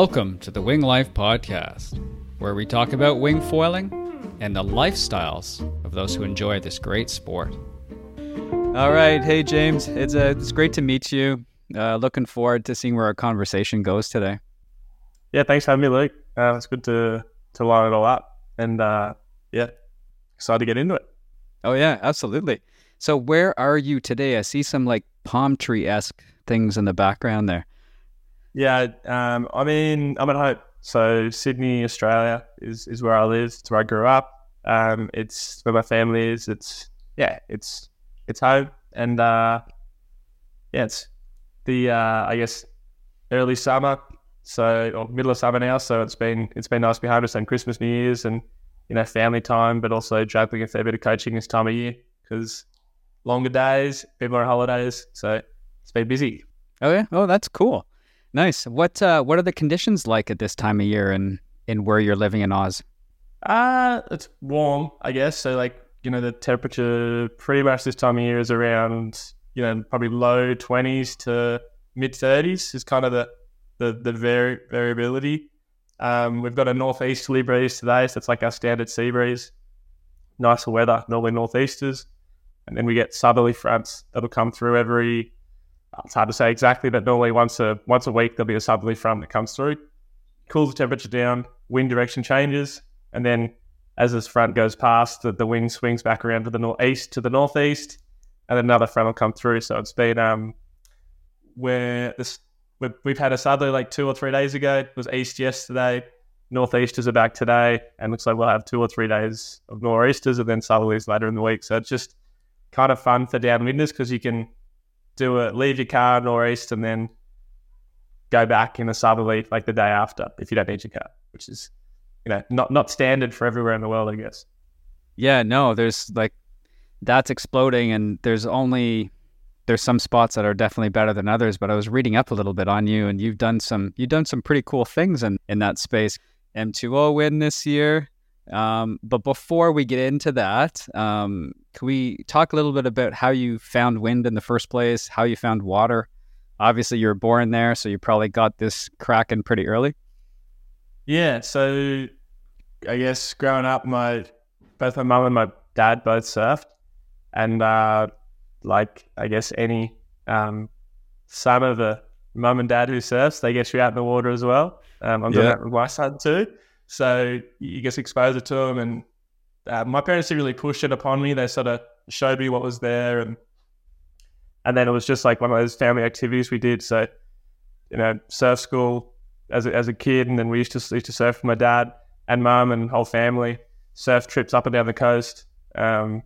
Welcome to the Wing Life Podcast, where we talk about wing foiling and the lifestyles of those who enjoy this great sport. All right. Hey, James. It's, uh, it's great to meet you. Uh, looking forward to seeing where our conversation goes today. Yeah, thanks for having me, Luke. Uh, it's good to, to line it all up. And uh, yeah, excited to get into it. Oh, yeah, absolutely. So, where are you today? I see some like palm tree esque things in the background there. Yeah, um, I mean, I'm at home. So Sydney, Australia is, is where I live. It's where I grew up. Um, it's where my family is. It's yeah, it's it's home, and uh, yeah, it's the uh, I guess early summer, so or middle of summer now. So it's been it's been nice to be home to spend Christmas, New Year's, and you know family time, but also juggling a fair bit of coaching this time of year because longer days, people are holidays, so it's been busy. Oh yeah, oh that's cool. Nice. What uh, what are the conditions like at this time of year and in, in where you're living in Oz? Uh it's warm, I guess. So like, you know, the temperature pretty much this time of year is around, you know, probably low twenties to mid thirties is kind of the the, the vari- variability. Um, we've got a northeasterly breeze today, so it's like our standard sea breeze. Nicer weather, normally northeasters. And then we get southerly fronts that'll come through every it's hard to say exactly, but normally once a once a week there'll be a southerly front that comes through, cools the temperature down, wind direction changes, and then as this front goes past, the, the wind swings back around to the northeast to the northeast, and then another front will come through. So it's been um where this we've, we've had a southerly like two or three days ago. It was east yesterday. Northeasters are back today, and looks like we'll have two or three days of nor'easters and then southerlies later in the week. So it's just kind of fun for downwinders because you can do it, leave your car northeast, and then go back in a southerly like the day after if you don't need your car, which is you know not not standard for everywhere in the world, I guess. Yeah, no, there's like that's exploding, and there's only there's some spots that are definitely better than others. But I was reading up a little bit on you, and you've done some you've done some pretty cool things in in that space. M2O win this year. Um, but before we get into that, um, can we talk a little bit about how you found wind in the first place, how you found water? Obviously, you were born there, so you probably got this cracking pretty early. Yeah, so I guess growing up, my both my mum and my dad both surfed, and uh, like I guess any um, son of a mum and dad who surfs, they get you out in the water as well. Um, I'm doing Yeah. that with my son too, so you get exposure to them. And uh, my parents didn't really push it upon me; they sort of showed me what was there, and and then it was just like one of those family activities we did. So you know, surf school as a, as a kid, and then we used to used to surf with my dad and mum and whole family. Surf trips up and down the coast. Um,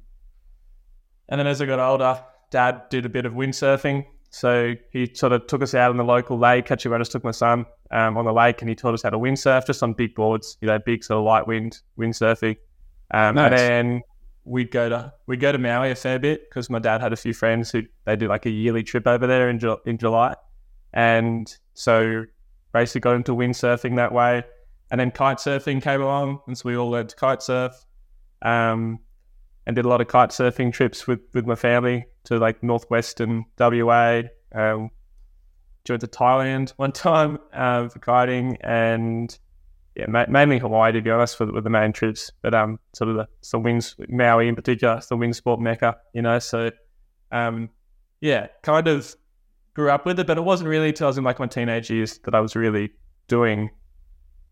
and then as I got older, dad did a bit of windsurfing. So he sort of took us out on the local lake. Actually, I just took my son um, on the lake, and he taught us how to windsurf just on big boards, you know, big sort of light wind windsurfing. Um, Nice. And then we'd go to we'd go to Maui a fair bit because my dad had a few friends who they do like a yearly trip over there in Ju- in July, and so basically got into windsurfing that way. And then kite surfing came along, and so we all learned to kite surf, um, and did a lot of kite surfing trips with, with my family to like northwestern WA. Um, went to Thailand one time um, for kiting, and yeah, ma- mainly Hawaii to be honest, for the, with the main trips. But um, sort of the some winds Maui in particular, the wind sport mecca, you know. So um, yeah, kind of grew up with it, but it wasn't really until I was in like my teenage years that I was really doing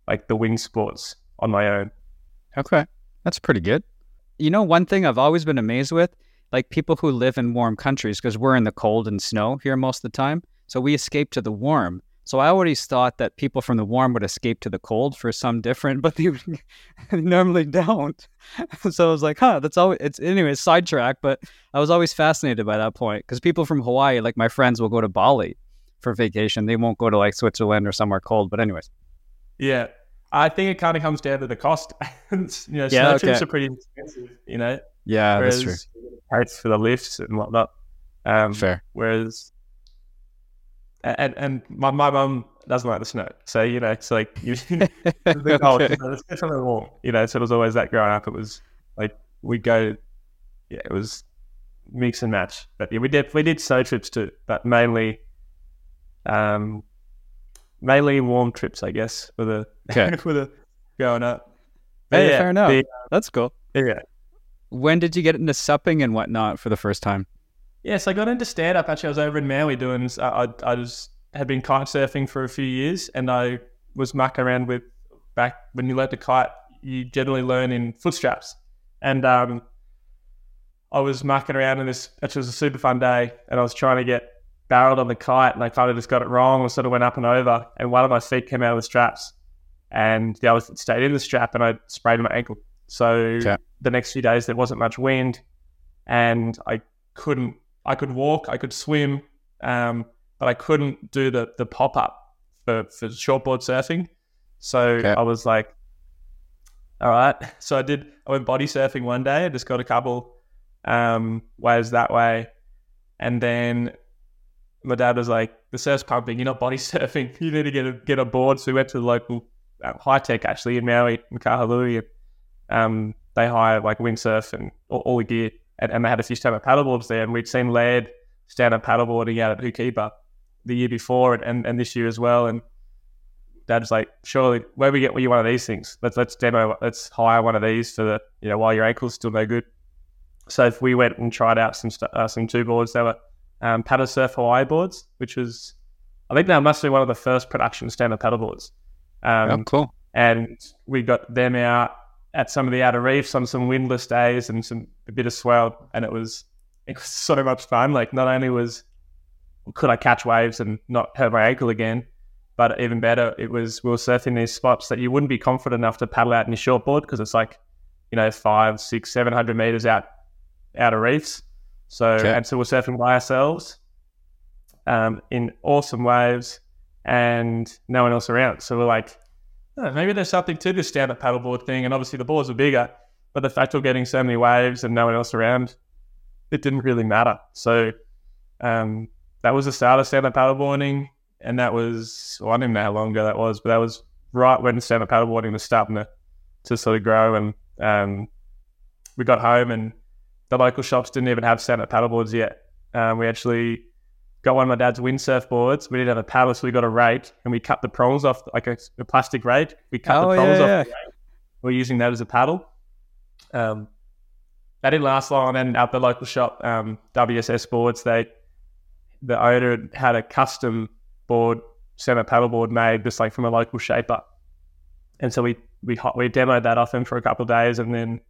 like the wind sports on my own. Okay. That's pretty good. You know, one thing I've always been amazed with, like people who live in warm countries, because we're in the cold and snow here most of the time. So we escape to the warm. So I always thought that people from the warm would escape to the cold for some different, but they normally don't. so I was like, huh, that's always, it's anyway, sidetrack, but I was always fascinated by that point because people from Hawaii, like my friends, will go to Bali for vacation. They won't go to like Switzerland or somewhere cold. But, anyways, Yeah. I think it kind of comes down to the cost. you know, Yeah, snow okay. trips are pretty expensive, you know, yeah, whereas that's rates for the lifts and whatnot. Um. Fair. Whereas, and and my my mum doesn't like the snow, so you know it's like you. the cold, Okay. know, it's definitely warm, you know. So it was always that growing up. It was like we go, yeah, it was mix and match. But yeah, we did we did snow trips too, but mainly, um, mainly warm trips, I guess, for the Okay. for the growing up. Hey, yeah, fair enough. the- That's cool. yeah. When did you get into supping and whatnot for the first time? Yes, I got into stand up. Actually, I was over in Maui doing. I, I, I was had been kite surfing for a few years, and I was mucking around with back when you learn to kite. You generally learn in foot straps, and um, I was mucking around in this. It was a super fun day, and I was trying to get barreled on the kite, and I kind of just got it wrong, and sort of went up and over, and one of my feet came out of the straps, and the other stayed in the strap, and I sprained my ankle. So the next few days there wasn't much wind, and I couldn't. I could walk, I could swim, um, but I couldn't do the the pop up for for shortboard surfing. So. I was like, all right. So I did. I went body surfing one day. I just got a couple um, waves that way, and then my dad was like, "The surf's pumping. You're not body surfing. You need to get a, get a board." So we went to the local uh, Hi-Tech actually in Maui in Kahului. And, um, they hire like windsurf and all, all the gear, and, and they had a few stand up paddleboards there, and we'd seen Laird stand up paddleboarding out at Ho'okipa the year before and, and, and this year as well, and. Dad's like, surely, where we get you one of these things? Let's let's demo, let's hire one of these for the, you know, while your ankle's still no good. So if we went and tried out some uh, some two boards, they were um, paddle surf Hawaii boards, which was, I think that must be one of the first production standard up paddle boards. Um, oh, cool. and we got them out at some of the outer reefs on some windless days and some a bit of swell, and it was it was so much fun. Like not only was could I catch waves and not hurt my ankle again, but even better, it was we were surfing these spots that you wouldn't be confident enough to paddle out in your shortboard because it's like you know five, six, seven hundred meters out out of reefs. So Okay. and so we're surfing by ourselves um, in awesome waves and no one else around. So we're like, "Oh, maybe there's something to this stand up paddleboard thing. And obviously the boards are bigger, but the fact we're getting so many waves and no one else around, it didn't really matter. So um, that was the start of stand up paddleboarding. And that was, well, I don't even know how long ago that was, but that was right when stand up paddleboarding was starting to, to sort of grow. And um, we got home and the local shops didn't even have stand up paddleboards yet. Um, we actually got one of my dad's windsurf boards. We didn't have a paddle, so we got a rake and we cut the prongs off like a, a plastic rake. We cut Oh, the prongs yeah, off. yeah. We're using that as a paddle. Um, that didn't last long. And then at the local shop, um, WSS boards, they the owner had a custom board, center paddleboard made just like from a local shaper. And so we we we demoed that off him for a couple of days, and then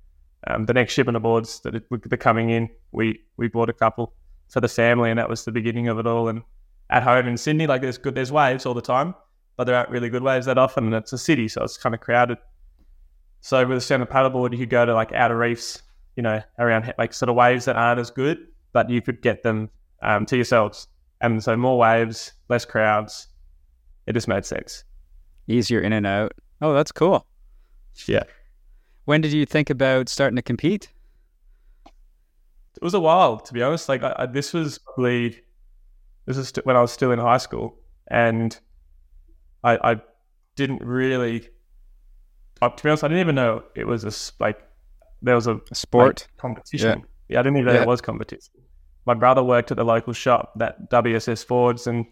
um, the next shipment of boards that were coming in, we we bought a couple for the family, and that was the beginning of it all. And at home in Sydney, like there's good, there's waves all the time, but there aren't really good waves that often, and it's a city, so it's kind of crowded. So with a stand up paddleboard, you could go to like outer reefs, you know, around like sort of waves that aren't as good, but you could get them um, to yourselves. And so more waves, less crowds. It just made sense. Easier in and out. Oh, that's cool. Yeah. When did you think about starting to compete? It was a while, to be honest. Like I, I, this was probably this is st- when I was still in high school, and I, I didn't really. Uh, to be honest, I didn't even know it was a like there was a A sport? like, competition. Yeah. I didn't even know Yeah. there was competition. My brother worked at the local shop, that WSS Fords, and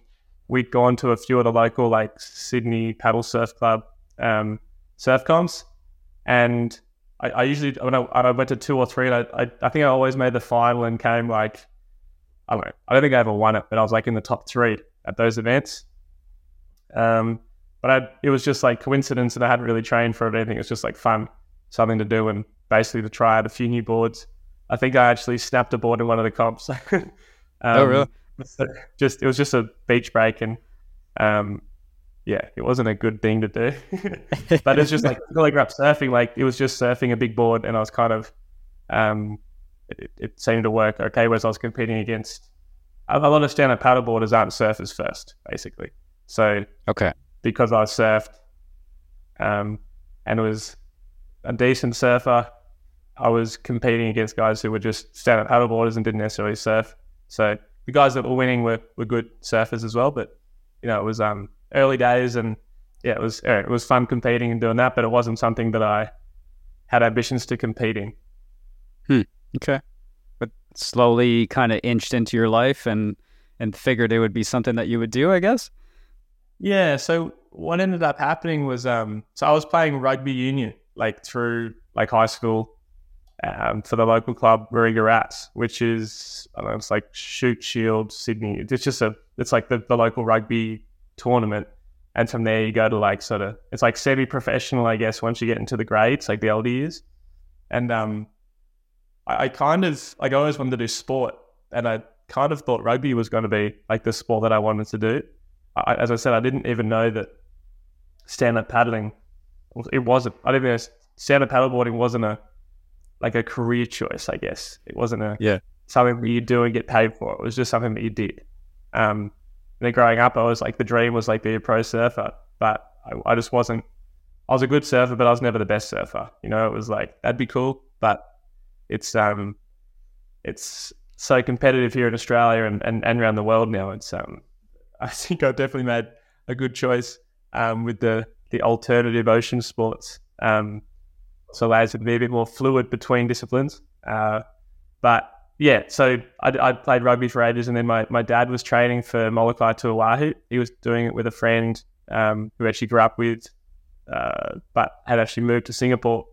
we'd gone to a few of the local like Sydney Paddle Surf Club um, surf comps, and I, I usually when I, I went to two or three, and I, I I think I always made the final and came like I don't know, I don't think I ever won it, but I was like in the top three at those events. Um, but I, it was just like coincidence, and I hadn't really trained for it or anything. It was just like fun, something to do, and basically to try out a few new boards. I think I actually snapped a board in one of the comps. um, Oh, really? Just it was just a beach break, and um, yeah, it wasn't a good thing to do. but it's just like like up surfing. Like it was just surfing a big board, and I was kind of um, it, it seemed to work okay. Whereas I was competing against a, a lot of stand-up paddleboarders aren't surfers first, basically. So Okay. because I surfed um, and was a decent surfer, I was competing against guys who were just stand-up paddleboarders and didn't necessarily surf. So the guys that were winning were, were good surfers as well. But you know, it was um, early days, and yeah, it was uh, it was fun competing and doing that. But it wasn't something that I had ambitions to compete in. Okay. But slowly kind of inched into your life and and figured it would be something that you would do, I guess. Yeah. So what ended up happening was, um, so I was playing rugby union like through like high school, um, for the local club Warringah Rats, which is I don't know, it's like Shute Shield Sydney. It's just a, it's like the, the local rugby tournament, and from there you go to like sort of, it's like semi-professional, I guess, once you get into the grades, like the older years, and um, I, I kind of like I always wanted to do sport, and I kind of thought rugby was going to be like the sport that I wanted to do. I, as I said, I didn't even know that stand-up paddling, it wasn't. I didn't know stand-up paddleboarding wasn't a like a career choice, I guess. It wasn't a Yeah. something that you do and get paid for. It was just something that you did. Um, then growing up, I was like the dream was like be a pro surfer, but I, I just wasn't. I was a good surfer, but I was never the best surfer. You know, it was like that'd be cool, but it's um, it's so competitive here in Australia and, and, and around the world now. It's um, I think I definitely made a good choice um with the the alternative ocean sports. Um, so allows it to be a bit more fluid between disciplines. Uh, but yeah, so I, I, played rugby for ages, and then my, my dad was training for Molokai to Oahu. He was doing it with a friend um, who actually grew up with, uh, but had actually moved to Singapore,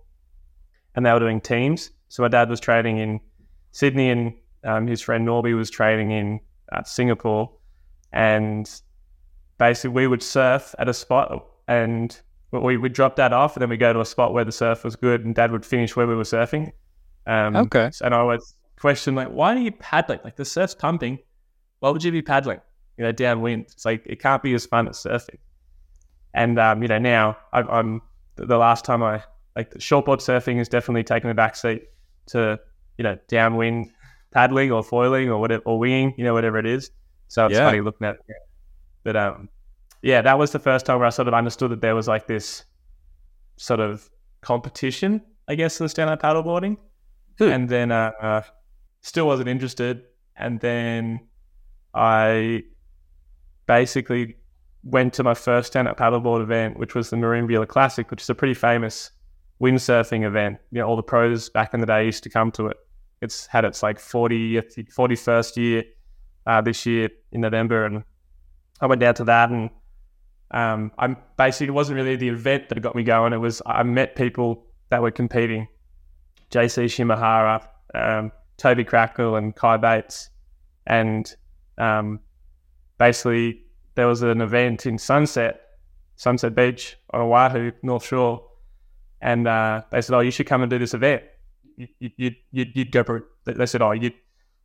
and they were doing teams. So my dad was training in Sydney, and um, his friend Norby was training in uh, Singapore, and basically we would surf at a spot, and we would drop dad off, and then we go to a spot where the surf was good, and dad would finish where we were surfing. Um, Okay. And I always question like, why are you paddling? Like the surf's pumping. Why would you be paddling? You know, downwind. It's like it can't be as fun as surfing. And um, you know, now I, I'm the the last time I like the shortboard surfing has definitely taken a back seat to you know downwind paddling or foiling or whatever or winging, you know, whatever it is. So it's Yeah. funny looking at it. But um, yeah, that was the first time where I sort of understood that there was like this sort of competition, I guess, in stand up paddleboarding. Hmm. And then uh, uh, still wasn't interested. And then I basically went to my first stand up paddleboard event, which was the Marine Villa Classic, which is a pretty famous windsurfing event. You know, all the pros back in the day used to come to it. It's had its like 40th, 41st year uh, this year in November. And I went down to that and um, I'm basically, it wasn't really the event that got me going. It was, I met people that were competing. JC Shimahara, um, Toby Crackle and Kai Bates. And um, basically there was an event in Sunset, Sunset Beach on Oahu, North Shore. And uh, they said, oh, you should come and do this event. You, you, you'd, you'd, go for it. They said, oh, you'd,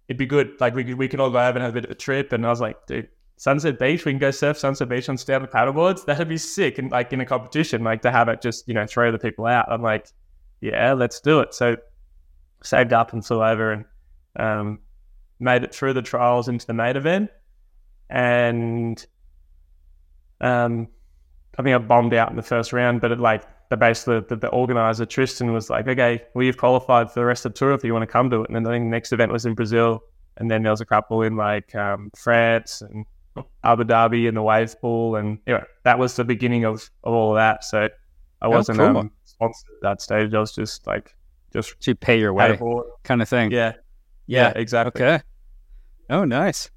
it'd be good. Like we we can all go over and have a bit of a trip. And I was like, dude, Sunset Beach, we can go surf Sunset Beach on stand-up paddleboards. That'd be sick. And like in a competition, like to have it just, you know, throw the people out. I'm like, yeah, let's do it. So saved up and flew over and um, made it through the trials into the main event. And um, I think I bombed out in the first round, but it like the basically the, the organizer Tristan was like, okay, well you've qualified for the rest of the tour if you want to come to it. And then I think the next event was in Brazil, and then there was a couple in like um, France and Abu Dhabi and the wave pool, and anyway, that was the beginning of, of all of that. So I wasn't cool. um, sponsored at that stage. I was just like just to pay your way kind of thing. Yeah, yeah, exactly. Okay. Oh, nice.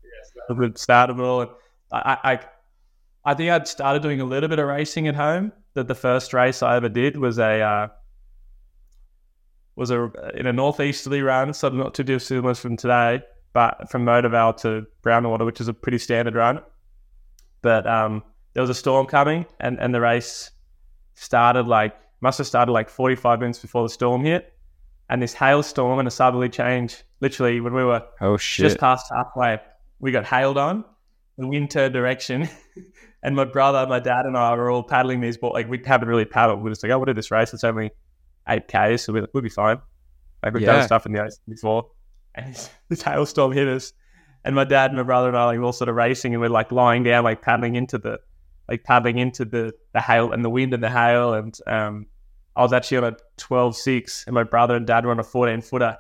a good start of it all. And I, I, I think I'd started doing a little bit of racing at home. That the first race I ever did was a uh, was a in a northeasterly run, so not too dissimilar from today, but from Mona Vale to Brownwater, which is a pretty standard run. But um, there was a storm coming, and and the race started like must have started like forty five minutes before the storm hit, and this hailstorm and a southerly change. Literally, when we were Oh, shit. just past halfway, we got hailed on. The wind turned direction, and my brother, my dad, and I were all paddling these boats. Like we haven't really paddled. We're just like, oh, we'll do this race. It's only eight k's, so we'll, we'll be fine. Like we've Yeah. done stuff in the ocean before, and this, this hailstorm hit us. And my dad and my brother and I like, were all sort of racing, and we're like lying down, like paddling into the, like paddling into the the hail and the wind and the hail. And um, I was actually on a 12.6, and my brother and dad were on a 14 footer.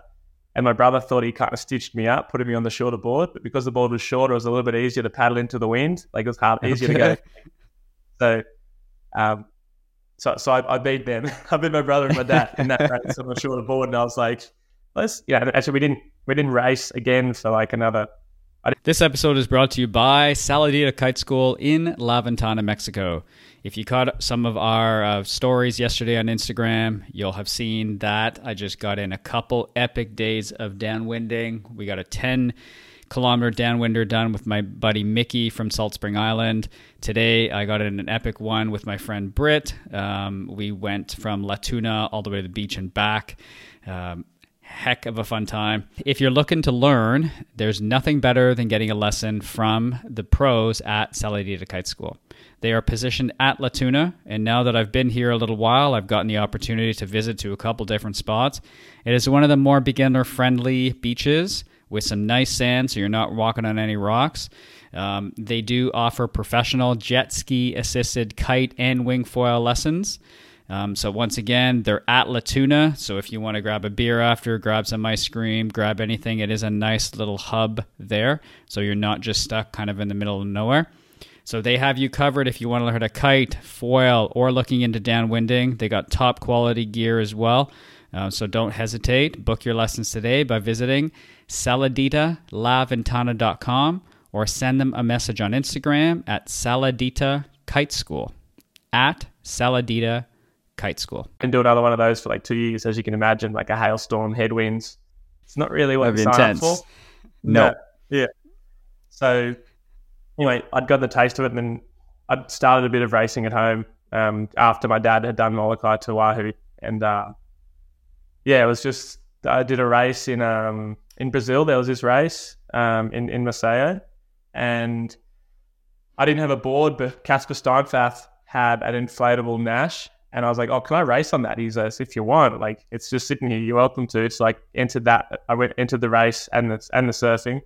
And my brother thought he kind of stitched me up, putting me on the shorter board. But because the board was shorter, it was a little bit easier to paddle into the wind. Like it was hard, easier to go. So, um, so, so I, I beat them. I beat my brother and my dad in that race on the shorter board. And I was like, let's, yeah, actually, we didn't, we didn't race again for like another This episode is brought to you by Saladita Kite School in La Ventana, Mexico. If you caught some of our uh, stories yesterday on Instagram, you'll have seen that I just got in a couple epic days of downwinding. We got a 10 kilometer downwinder done with my buddy Mickey from Salt Spring Island. Today, I got in an epic one with my friend Britt. Um, we went from Latuna all the way to the beach and back. Um, heck of a fun time. If you're looking to learn, there's nothing better than getting a lesson from the pros at Saladita Kite School. They are positioned at Latuna, and now that I've been here a little while, I've gotten the opportunity to visit to a couple different spots. It is one of the more beginner friendly beaches with some nice sand, so you're not walking on any rocks. Um, they do offer professional jet ski assisted kite and wing foil lessons. Um, so once again, they're at Latuna. So if you want to grab a beer after, grab some ice cream, grab anything, it is a nice little hub there. So you're not just stuck kind of in the middle of nowhere. So they have you covered if you want to learn how to kite, foil, or looking into downwinding. They got top quality gear as well. Uh, so don't hesitate. Book your lessons today by visiting saladitalaventana.com or send them a message on Instagram at saladita kite school at saladita kite school. And do another one of those for like two years, as you can imagine, like a hailstorm, headwinds. It's not really what That'd you sign up intense. for. No. Yeah. So anyway, I'd got the taste of it, and then I'd started a bit of racing at home um, after my dad had done Molokai to Oahu, and uh, yeah, it was just I did a race in um, in Brazil. There was this race um, in in Maceió, and I didn't have a board, but Casper Steinfath had an inflatable Naish. And I was like, "Oh, can I race on that?" He's like, "If you want, like, it's just sitting here. You're welcome to." It's like entered that. I went entered the race and the and the surfing,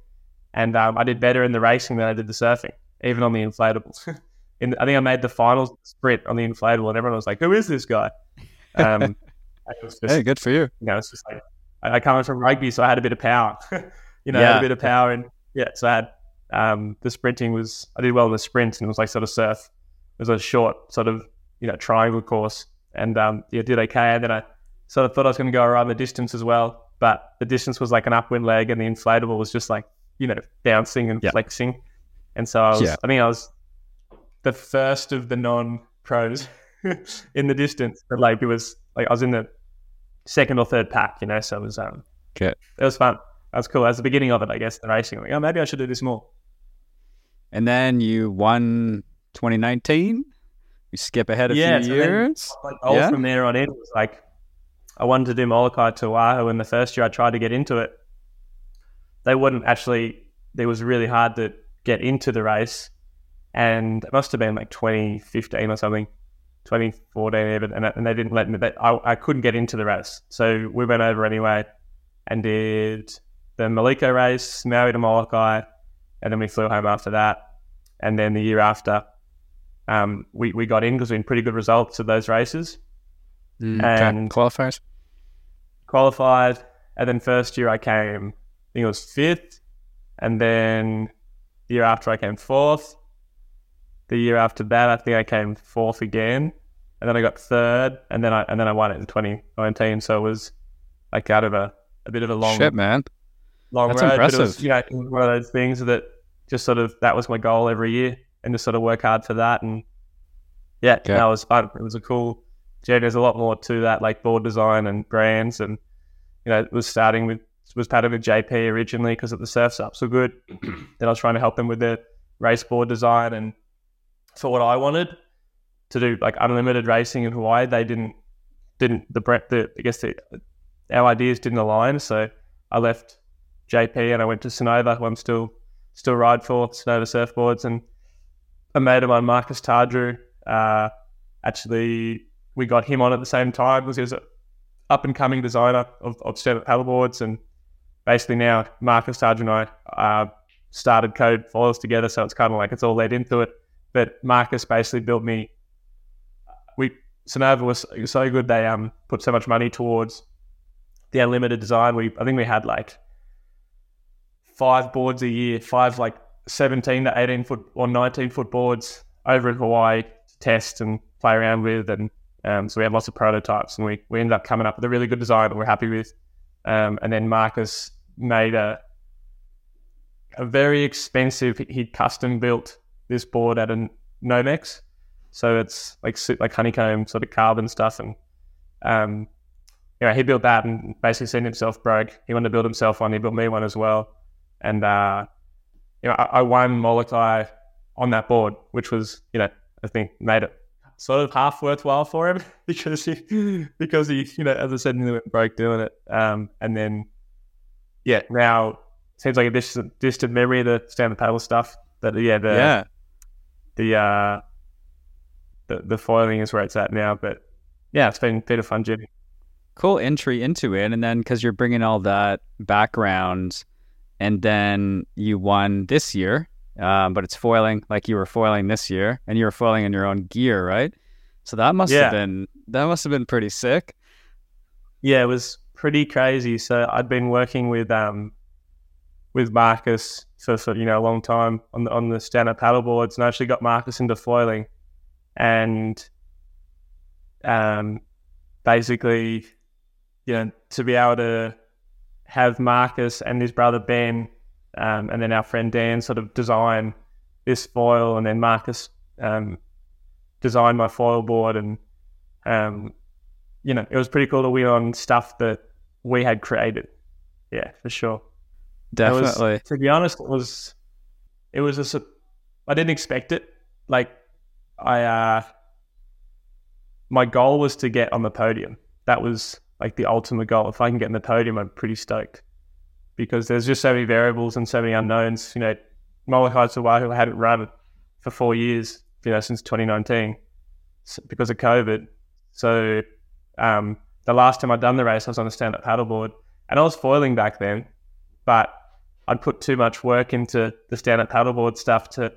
and um, I did better in the racing than I did the surfing, even on the inflatables. in I think I made the finals sprint on the inflatable, and everyone was like, "Who is this guy?" Um, and it was just, Hey, good for you. you know, it's just like I, I come from rugby, so I had a bit of power. you know, I had a bit of power, and yeah, so I had um, the sprinting was I did well in the sprint, and it was like sort of surf. It was a short sort of you know triangle course, and um, yeah, did okay. And then I sort of thought I was going to go around the distance as well, but the distance was like an upwind leg, and the inflatable was just like you know bouncing and flexing, and so I was Yeah. I think I was the first of the non pros in the distance, but like it was like I was in the second or third pack, you know. So it was um, Okay. it was fun. That was cool. That was the beginning of it, I guess. The racing, like, oh, maybe I should do this more. And then you won 2019. You skip ahead a Yeah, few so then- years. My goal Yeah. from there on in it was like, I wanted to do Molokai to Oahu, and the first year I tried to get into it, they wouldn't actually. It was really hard to get into the race, and it must have been like 2015 or something, 2014 even, and, and they didn't let me. They, I, I couldn't get into the race, so we went over anyway, and did the Maliko race, Maui to Molokai, and then we flew home after that, and then the year after, um, we, we got in because we had pretty good results of those races, Mm, and- qualifiers. qualified, and then first year I came, think it was fifth, and then the year after I came fourth. The year after that, I think I came fourth again, and then I got third, and then I and then I won it in 2019. So it was like out of a, a bit of a long Shit, man. long That's road. But it was, impressive. you know, it was one of those things that just sort of that was my goal every year, and just sort of work hard for that. And yeah, Yeah. that was fun. It was a cool journey. There's a lot more to that, like board design and brands, and you know, it was starting with was started with JP originally because the surf's up so good. then I was trying to help them with their race board design and for what I wanted to do, like unlimited racing in Hawaii. They didn't didn't the bre- the I guess the, our ideas didn't align. So I left JP and I went to Sunova, who I'm still still ride for Sunova surfboards, and a mate of mine, Marcus Tardrew, uh, actually we got him on at the same time because he was an up and coming designer of, of stand paddleboards, and basically now Marcus Tardrew and I uh, started Code Foils together, so it's kind of like it's all led into it. But Marcus basically built me. We Sunova was so good they um put so much money towards the unlimited design. We I think we had like five boards a year, five like seventeen to eighteen foot or nineteen foot boards over in Hawaii to test and play around with, and um, so we had lots of prototypes, and we we ended up coming up with a really good design that we're happy with. Um, and then Marcus made a a very expensive. He custom built this board at a Nomex, so it's like like honeycomb sort of carbon stuff, and um, know, he built that and basically seen himself broke. He wanted to build himself one. He built me one as well, and uh, you know, I, I won Molokai on that board, which was you know, I think made it sort of half worthwhile for him because he because he you know as I said he went broke doing it um, and then yeah now seems like a distant, distant memory the stand-up paddle stuff but yeah the yeah the uh the, the foiling is where it's at now but yeah it's been been a fun journey cool entry into it and then because you're bringing all that background and then you won this year um, but it's foiling like you were foiling this year, and you were foiling in your own gear, right? So that must yeah. have been that must have been pretty sick. Yeah, it was pretty crazy. So I'd been working with um with Marcus for, for you know a long time on the on the stand up paddle boards, and I actually got Marcus into foiling, and um basically you know to be able to have Marcus and his brother Ben um, and then our friend Dan sort of design this foil, and then Marcus um, designed my foil board, and um, you know it was pretty cool to win on stuff that we had created. Yeah, for sure. Definitely. Was, to be honest, it was it was a I didn't expect it. Like I uh my goal was to get on the podium. That was like the ultimate goal. If I can get in the podium, I'm pretty stoked because there's just so many variables and so many unknowns. You know, Molokai to Oahu hadn't run for four years, you know, since 2019 because of COVID. So um, the last time I'd done the race, I was on a stand-up paddleboard, and I was foiling back then, but I'd put too much work into the stand-up paddleboard stuff to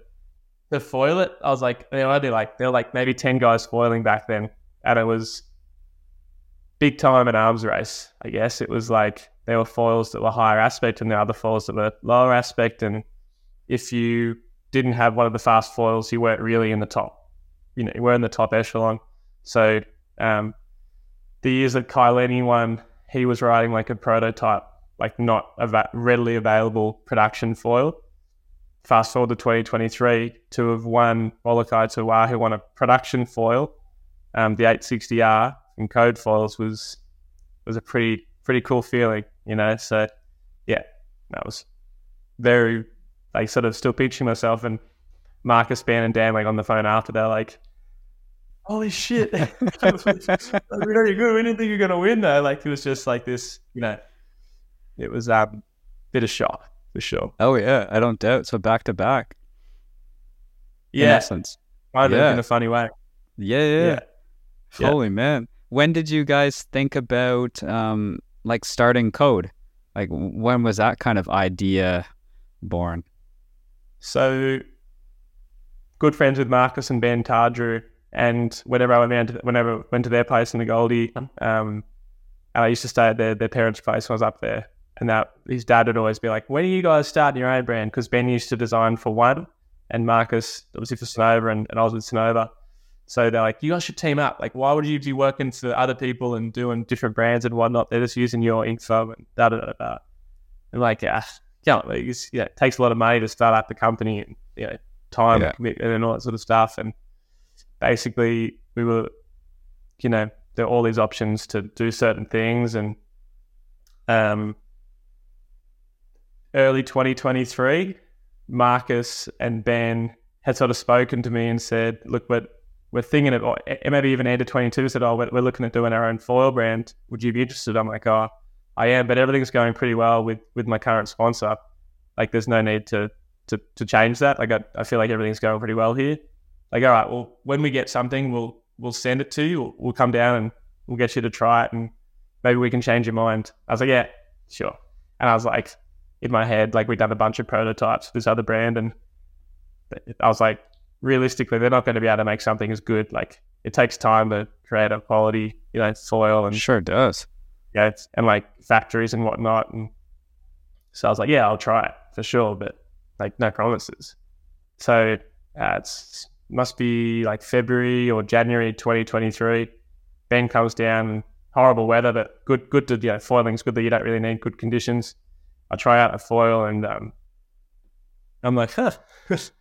to foil it. I was like, you like there were like maybe ten guys foiling back then, and it was big time an arms race. I guess it was like there were foils that were higher aspect and there were other foils that were lower aspect. And if you didn't have one of the fast foils, you weren't really in the top. You know, you were in the top echelon. So um, the years that Lenny won, he was riding like a prototype, like not a readily available production foil. Fast forward to 2023 to have won Molokai to who won a production foil. Um, the 860R in code foils was was a pretty pretty cool feeling you know. So yeah, that was very like sort of still picturing myself and Marcus, Ben, and Dan like on the phone after they're like, "Holy shit, that's really good. We didn't think you're gonna win though." Like it was just like this, you know. It was a um, bit of shock for sure. Oh yeah, I don't doubt. So back to back. Yeah, in essence, kind yeah. in a funny way. Yeah, yeah. yeah. Holy man, when did you guys think about um, like starting code? Like when was that kind of idea born? So good friends with Marcus and Ben Tardrew, and whenever I went to, whenever I went to their place in the Goldie, um, and I used to stay at their their parents' place when I was up there, and that his dad would always be like, "When are you guys starting your own brand?" Because Ben used to design for one, and Marcus obviously for Sunova, and, and I was with Sunova. So they're like, you guys should team up. Like, why would you be working for other people and doing different brands and whatnot? They're just using your info and da da da da. And like, yeah, yeah, it takes a lot of money to start up the company and you know, time yeah. and, and all that sort of stuff. And basically, we were, you know, there are all these options to do certain things. And um, early 2023, Marcus and Ben had sort of spoken to me and said, look, but we're thinking of, or maybe even Ender 22 said, oh, we're, looking at doing our own foil brand. Would you be interested? I'm like, oh, I am, but everything's going pretty well with, with my current sponsor. Like, there's no need to, to, to change that. Like, I, I feel like everything's going pretty well here. Like, all right, well, when we get something, we'll, we'll send it to you. We'll, we'll come down and we'll get you to try it and maybe we can change your mind. I was like, yeah, sure. And I was like, in my head, like we'd done a bunch of prototypes for this other brand. And I was like, realistically, they're not going to be able to make something as good. Like it takes time to create a quality, you know, soil and sure does. Yeah, and like factories and whatnot. And so I was like, yeah, I'll try it for sure, but like no promises. So uh, it's must be like February or January 2023. Ben comes down, horrible weather, but good, good to you know, foiling's good that you don't really need good conditions. I try out a foil and um, I'm like, huh, it's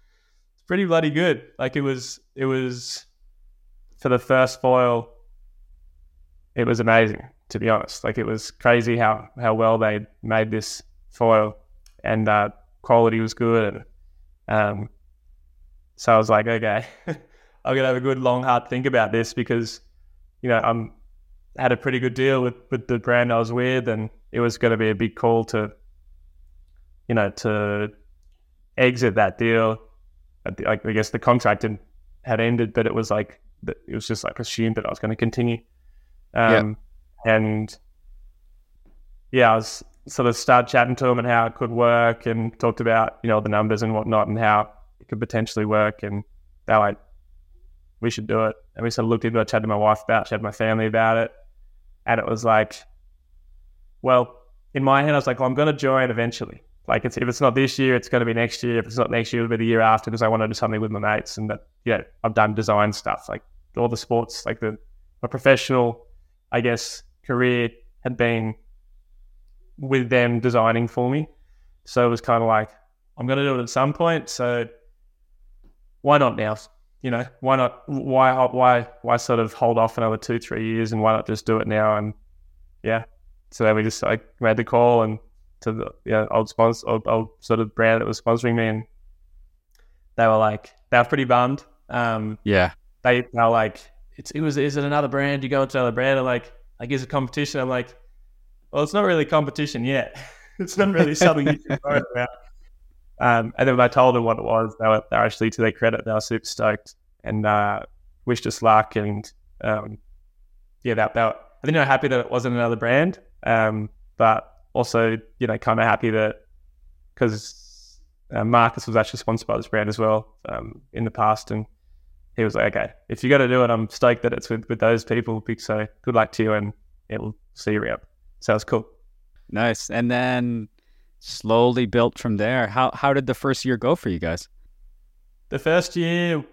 pretty bloody good. Like it was, it was for the first foil, it was amazing to be honest. Like it was crazy how how well they made this foil, and uh, quality was good. And um, so I was like, okay, I'm gonna have a good long hard think about this because you know I'm had a pretty good deal with with the brand I was with, and it was going to be a big call to you know to exit that deal. Like I guess the contract had ended, but it was like it was just like assumed that I was going to continue. Um, yeah. And yeah, I was sort of start chatting to him and how it could work, and talked about you know the numbers and whatnot, and how could potentially work. And they were like, we should do it. And we sort of looked into it, chatted to my wife about, it, chatted to my family about it, and it was like, well, in my head, I was like, well, I'm going to join eventually. Like, it's, if it's not this year, it's going to be next year. If it's not next year, it'll be the year after because I want to do something with my mates. And that, yeah, I've done design stuff, like all the sports, like the my professional, I guess, career had been with them designing for me. So it was kind of like, I'm going to do it at some point. So why not now? You know, why not? Why, why, why sort of hold off another two, three years and why not just do it now? And yeah, so then we just like made the call and to the yeah, old sponsor, old, old sort of brand that was sponsoring me. And they were like, they were pretty bummed. Um, yeah. They, they were like, it's, it was, is it another brand? You go into another brand and like, like, is it competition? I'm like, well, it's not really competition yet. it's not really something you can worry about. Um, and then when I told them what it was, they were, they were actually, to their credit, they were super stoked and uh, wished us luck. And um, yeah, that, that, I think they were happy that it wasn't another brand, um, but also, you know, kind of happy that because uh, Marcus was actually sponsored by this brand as well um, in the past. And he was like, okay, if you got to do it, I'm stoked that it's with, with those people. So good luck to you and it'll see you around. Sounds cool. Nice. And then slowly built from there. How how did the first year go for you guys? The first year,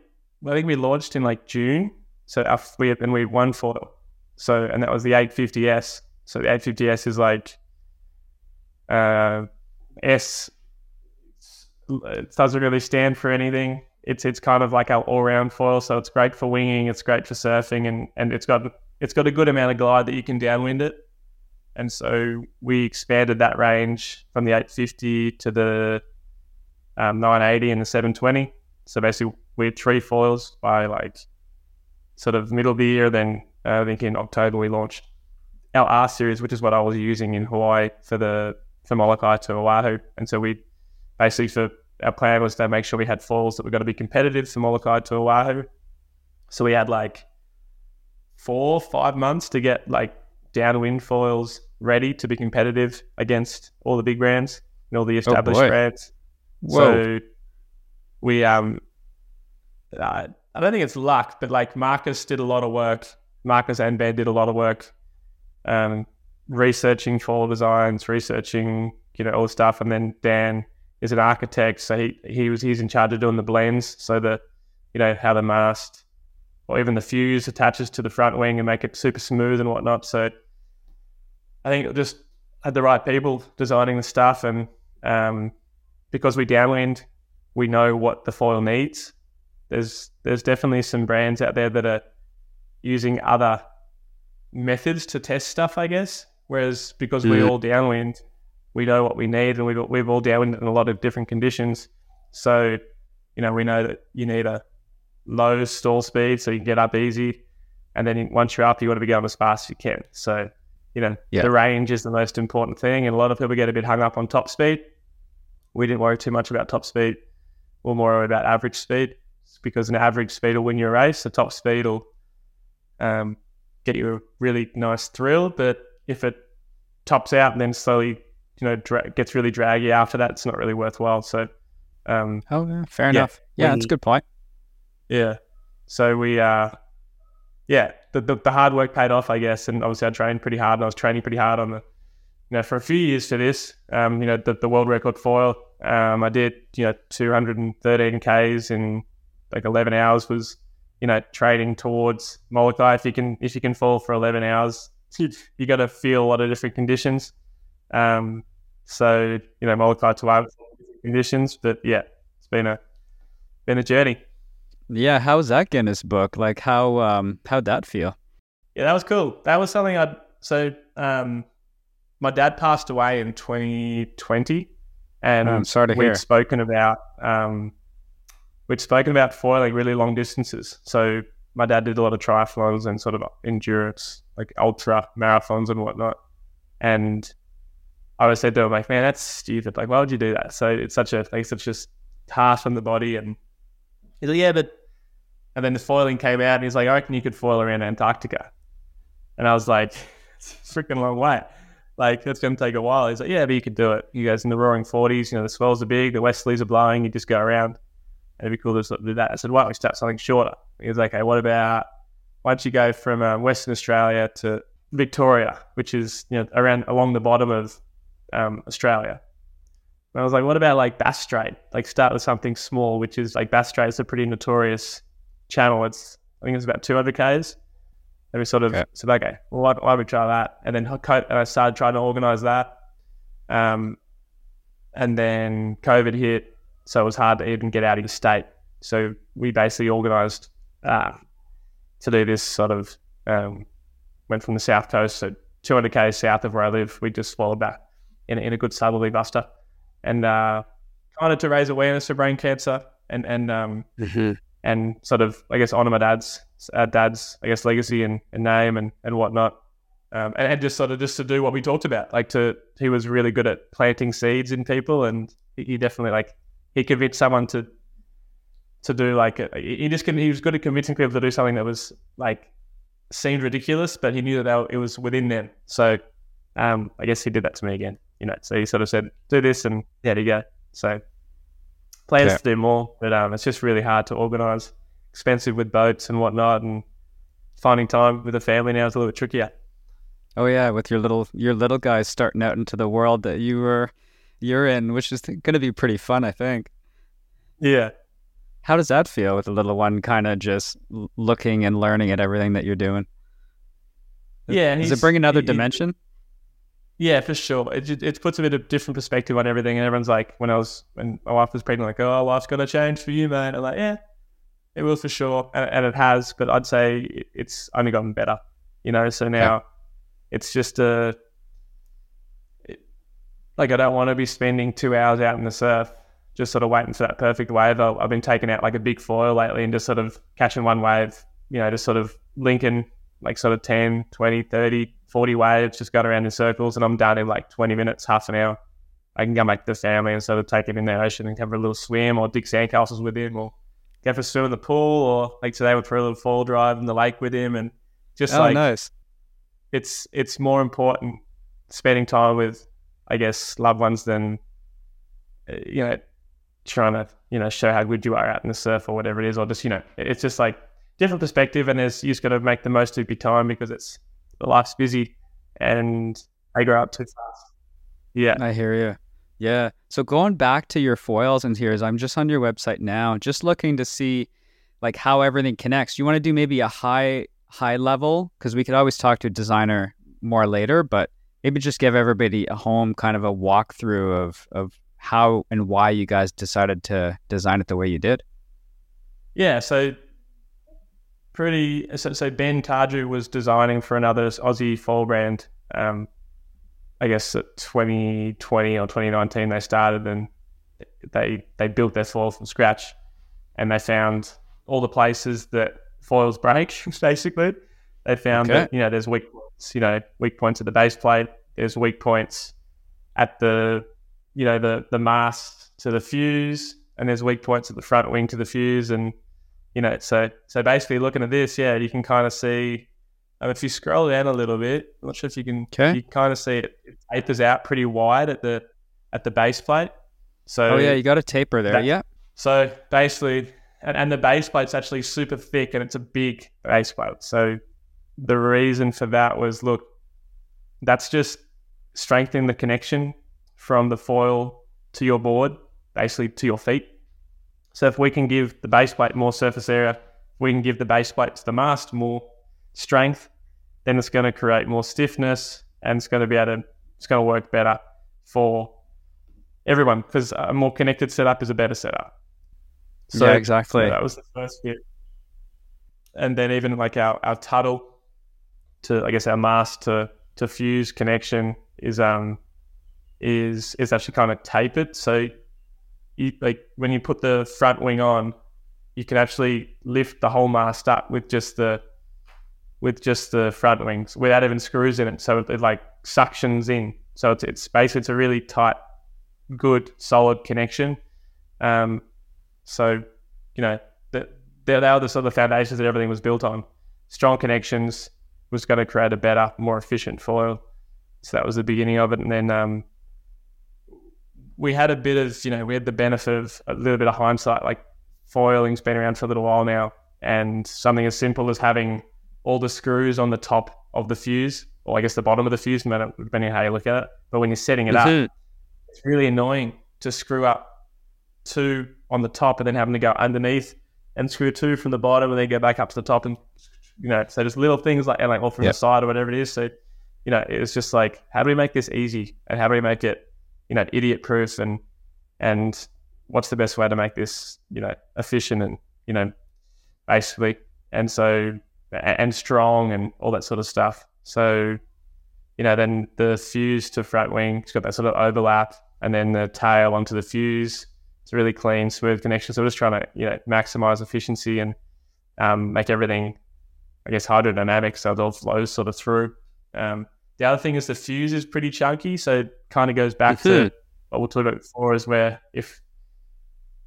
I think we launched in like June. So we and we won foil. So and that was the 850s. So the 850s is like uh, S. It doesn't really stand for anything. It's it's kind of like our all round foil. So it's great for winging. It's great for surfing, and and it's got it's got a good amount of glide that you can downwind it. And so we expanded that range from the 850 to the um, 980 and the 720. So basically, we had three foils by like sort of middle of the year. Then uh, I think in October we launched our R series, which is what I was using in Hawaii for the for Molokai to Oahu. And so we basically for our plan was to make sure we had foils that were going to be competitive for Molokai to Oahu. So we had like four, five months to get like downwind foils ready to be competitive against all the big brands and all the oh, established oh brands. Whoa. So we um uh, I don't think it's luck, but like Marcus did a lot of work. Marcus and Ben did a lot of work um, researching foil designs, researching you know all the stuff, and then Dan is an architect, so he he was he's in charge of doing the blends, so that you know how the mast or even the fuse attaches to the front wing and make it super smooth and whatnot. So I think it just had the right people designing the stuff, and um, because we downwind, we know what the foil needs. There's there's definitely some brands out there that are using other methods to test stuff, I guess. Whereas because mm. we all downwind, we know what we need, and we've we've all downwind in a lot of different conditions. So, you know, we know that you need a low stall speed so you can get up easy, and then once you're up, you want to be going as fast as you can. So you know, yeah. the range is the most important thing. And a lot of people get a bit hung up on top speed. We didn't worry too much about top speed. We're more worried about average speed because an average speed will win you a race. The top speed will um, get you a really nice thrill. But if it tops out and then slowly, you know, dra- gets really draggy after that, it's not really worthwhile. So, um, oh, yeah, fair yeah, enough. Yeah, that's a good point. Yeah. So we, uh, yeah, the, the, the, hard work paid off, I guess. And obviously, I trained pretty hard, and I was training pretty hard on the, you know, for a few years for this. Um, you know, the, the world record foil. Um, I did, you know, 213 k's in like 11 hours. Was, you know, training towards Molokai. If you can, if you can fall for 11 hours, you got to feel a lot of different conditions. Um, so you know, Molokai to our conditions, but yeah, it's been a been a journey. Yeah, how's that Guinness book? Like how um how'd that feel? Yeah, that was cool. That was something I'd so um my dad passed away in 2020 and I'm sorry to we'd hear. spoken about um we'd spoken about foiling really long distances. So my dad did a lot of triathlons and sort of endurance, like ultra marathons and whatnot. And I always said to him, like, man, that's stupid. Like, why would you do that? So it's such a like such a harsh on the body and he's like, Yeah, but and then the foiling came out and he's like, I reckon you could foil around Antarctica. And I was like, it's a freaking long way. Like, that's going to take a while. He's like, yeah, but you could do it. You guys in the roaring 40s, you know, the swells are big, the westerlies are blowing, you just go around. And it'd be cool to do that. I said, why don't we start something shorter? He was like, okay, what about, why don't you go from um, Western Australia to Victoria, which is, you know, around along the bottom of um, Australia. And I was like, what about like Bass Strait? Like start with something small, which is like Bass Strait is a pretty notorious channel. It's I think it's about 200 k's. And we sort of Okay. said, okay, well, why, why don't we try that? And then and I started trying to organize that. Um, and then COVID hit, so it was hard to even get out of the state. So we basically organized uh, to do this sort of um, went from the south coast, so 200 k's south of where I live. We just followed back in, in a good southerly buster, and uh, kind of to raise awareness of brain cancer and and um, and sort of I guess honor my dad's uh, dad's I guess legacy and, and name and and whatnot. Um, and, and just sort of just to do what we talked about, like to he was really good at planting seeds in people, and he, he definitely like he convinced someone to to do like a, he just can, he was good at convincing people to do something that was like seemed ridiculous, but he knew that were- it was within them. So um, I guess he did that to me again, you know. So he sort of said, "Do this," and there you go. So plans Yeah. to do more, but um, it's just really hard to organise. Expensive with boats and whatnot, and finding time with the family now is a little bit trickier. Oh yeah, with your little your little guys starting out into the world that you were you're in, which is going to be pretty fun, I think. Yeah, How does that feel with the little one kind of just looking and learning at everything that you're doing? yeah. Does it bring another he- dimension? Yeah, for sure. It it puts a bit of different perspective on everything. And everyone's like, when I was when my wife was pregnant, like, oh, life's gonna change for you, man. I'm like, yeah, it will for sure, and, and it has. But I'd say it- it's only gotten better. You know, so now it's just a it- like I don't want to be spending two hours out in the surf just sort of waiting for that perfect wave. I- I've been taking out like a big foil lately and just sort of catching one wave. You know, just sort of linking like sort of 10, 20, 30, 40 waves, just going around in circles, and I'm done in like 20 minutes, half an hour. I can come back to the family and sort of take it in the ocean and have a little swim or dig sandcastles with him or go for a swim in the pool or like today went for a little fall drive in the lake with him and just oh, like nice. it's it's more important spending time with I guess loved ones than uh, you know trying to you know show how good you are out in the surf or whatever it is or just you know it's just like different perspective and there's you just got to make the most of your time because it's the life's busy and they grow up too fast yeah I hear you. Yeah. So going back to your foils and tiers, I'm just on your website now, just looking to see like how everything connects. You want to do maybe a high high level because we could always talk to a designer more later, but maybe just give everybody a home kind of a walkthrough of of how and why you guys decided to design it the way you did. Yeah, so pretty. So, so Ben Tarju was designing for another Aussie foil brand. Um, I guess at 2020 or 2019 they started and they they built their foil from scratch, and they found all the places that foils break. Basically, they found Okay. that you know there's weak points. You know, weak points at the base plate. There's weak points at the you know the the mast to the fuse, and there's weak points at the front wing to the fuse, and you know so so basically looking at this, yeah, you can kind of see. Um, if you scroll down a little bit, I'm not sure if you can. Okay. You kind of see it, it tapers out pretty wide at the at the base plate. So Oh yeah, you got a taper there. that- yeah. so basically, and, and the base plate's actually super thick and it's a big base plate. So the reason for that was look, that's just strengthening the connection from the foil to your board, basically to your feet. So if we can give the base plate more surface area, we can give the base plate to the mast more strength, then it's going to create more stiffness and it's going to be able to, it's going to work better for everyone because a more connected setup is a better setup. So yeah, exactly. Yeah, that was the first bit. And then even like our, our tuttle to I guess our mast to to fuse connection is um is is actually kind of tapered. So you like when you put the front wing on, you can actually lift the whole mast up with just the with just the front wings without even screws in it. So it, it like suctions in. So it's it's basically it's a really tight, good, solid connection. Um, so you know that they are the sort of foundations that everything was built on. Strong connections was going to create a better, more efficient foil. So that was the beginning of it, and then um, we had a bit of you know we had the benefit of a little bit of hindsight. Like foiling's been around for a little while now, and something as simple as having all the screws on the top of the fuse, or I guess the bottom of the fuse, depending on how you look at it. But when you're setting it mm-hmm. up, it's really annoying to screw up two on the top and then having to go underneath and screw two from the bottom and then go back up to the top and you know, so just little things like and like or from yep. the side or whatever it is. So, you know, it's just like how do we make this easy and how do we make it, you know, idiot proof and and what's the best way to make this, you know, efficient and, you know, basically. And so and strong and all that sort of stuff. So, you know, then the fuse to front wing, it's got that sort of overlap, and then the tail onto the fuse. It's a really clean, smooth connection. So we're just trying to, you know, maximize efficiency and um, make everything, I guess, hydrodynamic so it all flows sort of through. Um, the other thing is the fuse is pretty chunky, so it kind of goes back to what we'll talk about before, is where if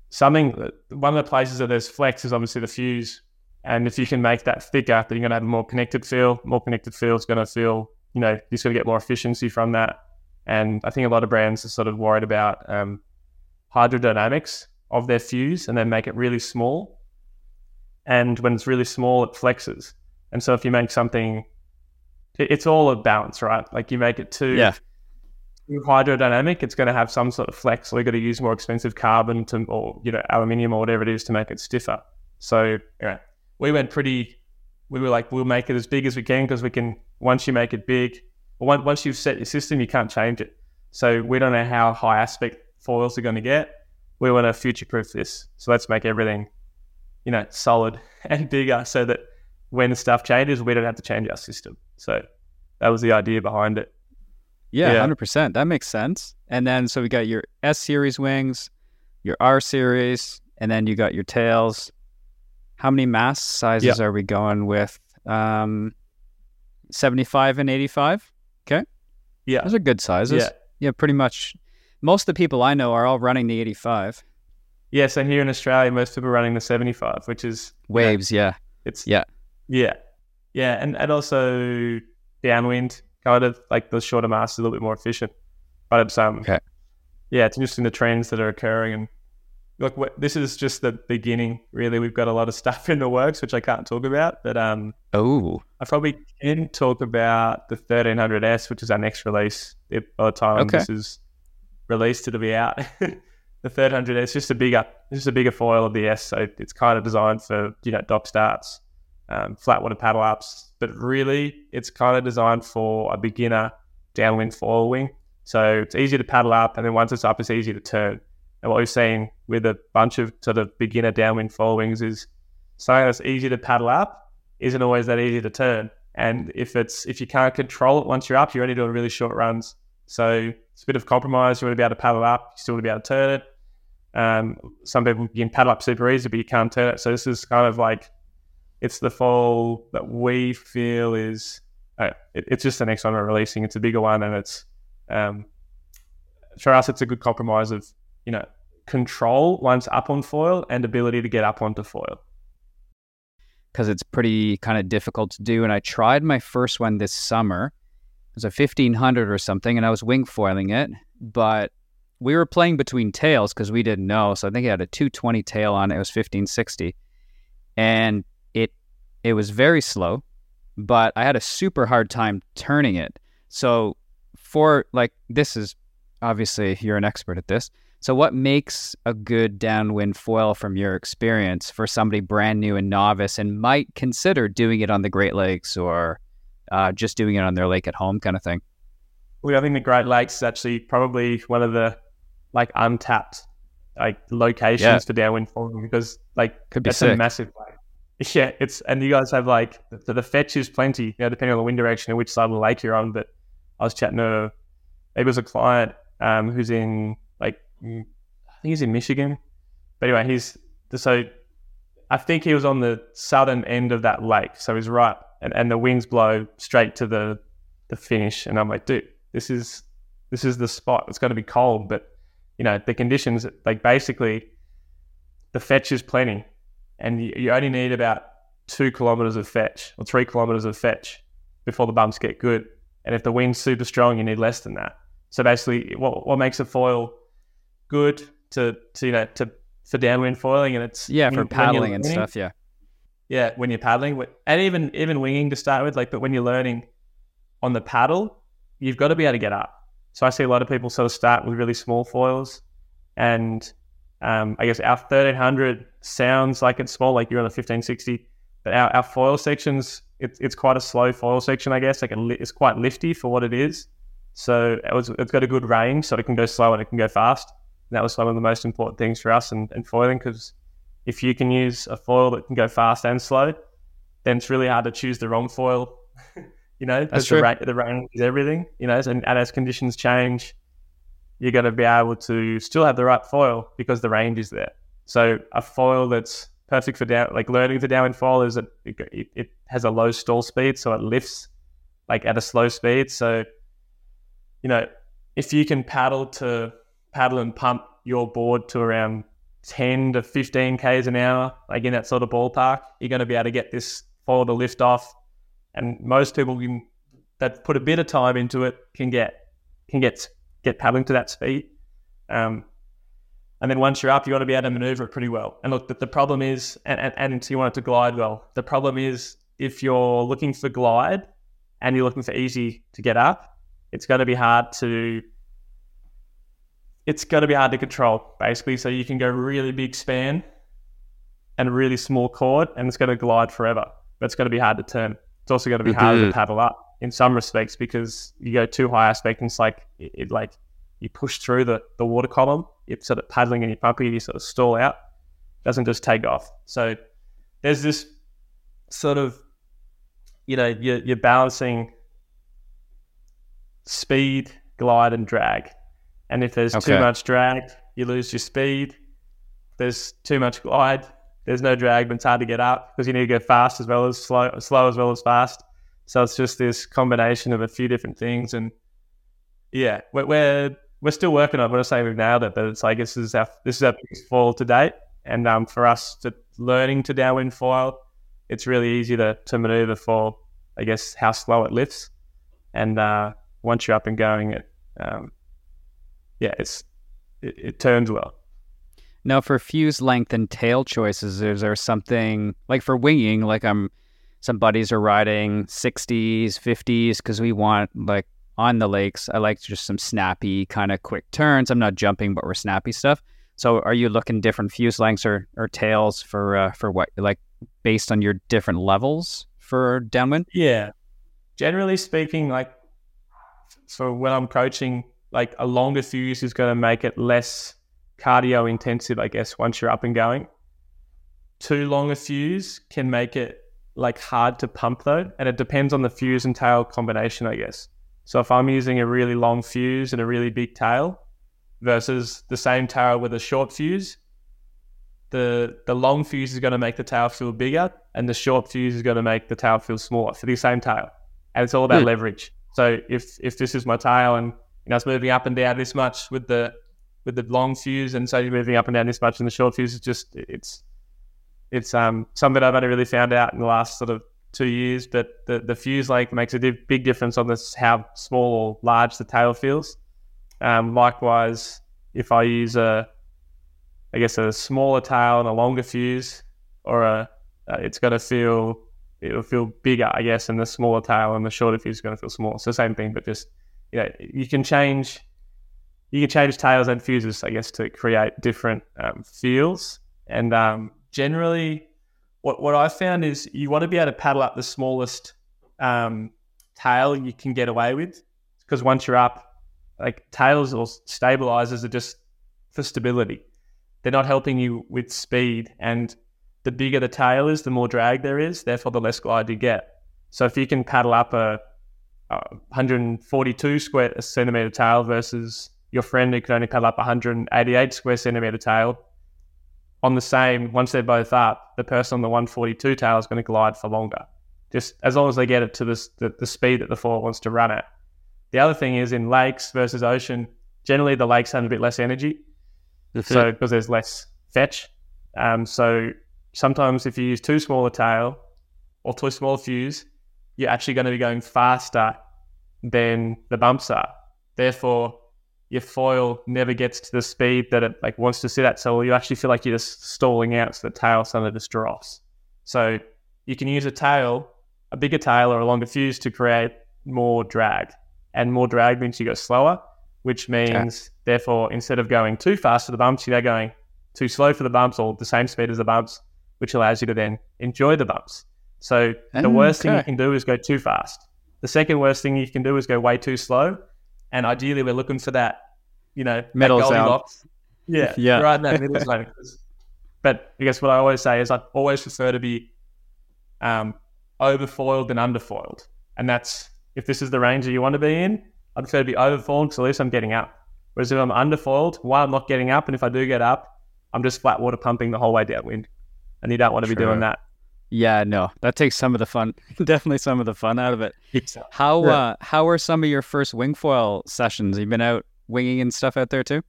something, one of the places that there's flex is obviously the fuse and if you can make that thicker, then you're going to have a more connected feel. More connected feel is going to feel, you know, you're just going to get more efficiency from that. And I think a lot of brands are sort of worried about um, hydrodynamics of their fuse and then make it really small. And when it's really small, it flexes. And so if you make something, it's all a balance, right? Like you make it too, yeah. too hydrodynamic, it's going to have some sort of flex. So you've got to use more expensive carbon to, or, you know, aluminium or whatever it is to make it stiffer. So, anyway, we went pretty. We were like, we'll make it as big as we can because we can. Once you make it big, once once you've set your system, you can't change it. So we don't know how high aspect foils are going to get. We want to future proof this. So let's make everything, you know, solid and bigger so that when the stuff changes, we don't have to change our system. So that was the idea behind it. Yeah, hundred percent. That makes sense. And then so we got your S series wings, your R series, and then you got your tails, how many mast sizes are we going with? Um, 75 and 85. Okay. Yeah. Those are good sizes. Yeah. Yeah, pretty much. Most of the people I know are all running the 85. Yeah, so here in Australia, most people are running the 75, which is waves. Yeah. It's, yeah. Yeah. Yeah. And, and also downwind, kind of like the shorter mast is a little bit more efficient. But it's, um, okay. yeah, it's interesting the trends that are occurring and look, this is just the beginning. Really, we've got a lot of stuff in the works which I can't talk about. But um, oh, I probably can talk about the 1300S, which is our next release. By the time okay. this is released, it'll be out. the 1300S is just a bigger, just a bigger foil of the S, so it's kind of designed for you know dock starts, um, flat water paddle ups. But really, it's kind of designed for a beginner downwind foil wing. So it's easy to paddle up, and then once it's up, it's easy to turn. And what we've seen with a bunch of sort of beginner downwind followings is something that's easy to paddle up isn't always that easy to turn. And if it's if you can't control it once you're up, you're only doing really short runs. So it's a bit of compromise. You want to be able to paddle up, you still want to be able to turn it. Um, some people can paddle up super easy, but you can't turn it. So this is kind of like it's the fall that we feel is uh, it, it's just the next one we're releasing. It's a bigger one, and it's um, for us, it's a good compromise of you know, control once up on foil and ability to get up onto foil. Because it's pretty kind of difficult to do. And I tried my first one this summer. It was a 1500 or something, and I was wing foiling it. But we were playing between tails because we didn't know. So I think it had a 220 tail on it. It was 1560. And it was very slow, but I had a super hard time turning it. So for like this is obviously you're an expert at this. So, what makes a good downwind foil from your experience for somebody brand new and novice and might consider doing it on the Great Lakes or uh, just doing it on their lake at home kind of thing? Well, I think the Great Lakes is actually probably one of the like untapped like locations Yeah. for downwind foiling because like Could be that's a massive lake. Yeah, it's and you guys have like the, the fetch is plenty, you know, depending on the wind direction and which side of the lake you're on. But I was chatting to maybe it was a client um, who's in like I think he's in Michigan. But anyway, he's so I think he was on the southern end of that lake, so he's right, and, and the winds blow straight to the the finish, and I'm like, dude, this is this is the spot. It's going to be cold, but you know the conditions, like basically, the fetch is plenty, and you, you only need about two kilometers of fetch or three kilometers of fetch before the bumps get good. And if the wind's super strong, you need less than that. So basically, what what makes a foil good to, to you know to for downwind foiling, and it's Yeah, for paddling and stuff. Yeah. yeah, when you're paddling, and even even winging to start with, like, but when you're learning on the paddle, you've got to be able to get up. So I see a lot of people sort of start with really small foils, and um, I guess our 1300 sounds like it's small, like you're on a 1560, but our, our foil sections, it, it's quite a slow foil section, I guess. Like it's quite lifty for what it is. So it was, it's got a good range, so it can go slow and it can go fast. And that was one of the most important things for us in, in foiling because if you can use a foil that can go fast and slow, then it's really hard to choose the wrong foil. you know, That's because the, ra- the range is everything. You know, and, and as conditions change, you're going to be able to still have the right foil because the range is there. So a foil that's perfect for down, like learning to downwind foil is that it, it, it has a low stall speed, so it lifts like at a slow speed. So, you know, if you can paddle to paddle and pump your board to around 10 to 15 k's an hour, like in that sort of ballpark, you're going to be able to get this foil to lift off. And most people can, that put a bit of time into it can get can get get paddling to that speed. Um, and then once you're up, you want to be able to maneuver it pretty well. And look, the, the problem is, and, and, and you want it to glide well. The problem is if you're looking for glide and you're looking for easy to get up, it's going to be hard to it's going to be hard to control basically. So you can go really big span and really small chord, and it's going to glide forever. But it's going to be hard to turn. It's also going to be harder Mhm. to paddle up in some respects because you go too high aspect, and it's like it, it like you push through the, the water column. You're sort of paddling and you're pumping, and you sort of stall out. It doesn't just take off. So there's this sort of you know you're, you're balancing speed, glide, and drag. And if there's too much drag, you lose your speed. If there's too much glide, there's no drag, but it's hard to get up because you need to go fast as well as slow, slow as well as fast. So it's just this combination of a few different things. And yeah, we're we're, we're still working on. it. I'm not saying we've nailed it, but it's like this is our this is our biggest foil to date. And um, for us to learning to downwind foil, it's really easy to to maneuver for I guess how slow it lifts. And uh, once you're up and going, it um, yeah, it's it, it turns well. Now, for fuse length and tail choices, is there something like for winging? Like I'm, some buddies are riding 60s, 50s because we want like on the lakes. I like just some snappy kind of quick turns. I'm not jumping, but we're snappy stuff. So, are you looking different fuse lengths or, or tails for uh, for what like based on your different levels for downwind? Yeah. Generally speaking, like so when I'm coaching, like a longer fuse is going to make it less cardio intensive, I guess, once you're up and going. Too long a fuse can make it like hard to pump though, and it depends on the fuse and tail combination, I guess. So if I'm using a really long fuse and a really big tail versus the same tail with a short fuse, the the long fuse is going to make the tail feel bigger, and the short fuse is going to make the tail feel smaller for the same tail. And it's all about Hmm. leverage. So if if this is my tail and you know it's moving up and down this much with the with the long fuse, and so you're moving up and down this much, and the short fuse is just it's it's um something I've only really found out in the last sort of two years. But the the fuse length makes a big difference on this how small or large the tail feels. Um, likewise, if I use a I guess a smaller tail and a longer fuse, or a uh, it's going to feel it'll feel bigger, I guess, and the smaller tail and the shorter fuse is going to feel small. So same thing, but just you know you can change you can change tails and fuses, I guess, to create different um, feels. And um, generally, what what I found is you want to be able to paddle up the smallest um, tail you can get away with, because once you're up, like tails or stabilizers are just for stability. they're not helping you with speed. And the bigger the tail is, the more drag there is, therefore the less glide you get. So if you can paddle up a, a 142 square centimeter tail versus your friend who can only paddle up 188 square centimeter tail, on the same, once they're both up, the person on the 142 tail is going to glide for longer, just as long as they get it to this, the, the speed that the foil wants to run at. The other thing is in lakes versus ocean, generally the lakes have a bit less energy. so because there's less fetch. Um, so sometimes if you use too small a tail or too small a fuse, you're actually going to be going faster than the bumps are. Therefore, your foil never gets to the speed that it like wants to sit at. So you actually feel like you're just stalling out so the tail suddenly just drops. So you can use a tail, a bigger tail or a longer fuse to create more drag. And more drag means you go slower, which means okay. therefore instead of going too fast for the bumps, you're going too slow for the bumps or the same speed as the bumps, which allows you to then enjoy the bumps. So the worst okay. thing you can do is go too fast. The second worst thing you can do is go way too slow. And ideally, we're looking for that, you know, middle zone. Yeah, yeah, right in that middle zone. But I guess what I always say is I always prefer to be um, overfoiled than underfoiled, and that's if this is the range that you want to be in. I prefer to be overfoiled because at least I'm getting up. Whereas if I'm underfoiled, while I'm not getting up, and if I do get up, I'm just flat water pumping the whole way downwind, and you don't want to True. be doing that. Yeah, no, that takes some of the fun, definitely some of the fun out of it. How yeah. uh, how were some of your first wing foil sessions? You've been out winging and stuff out there too.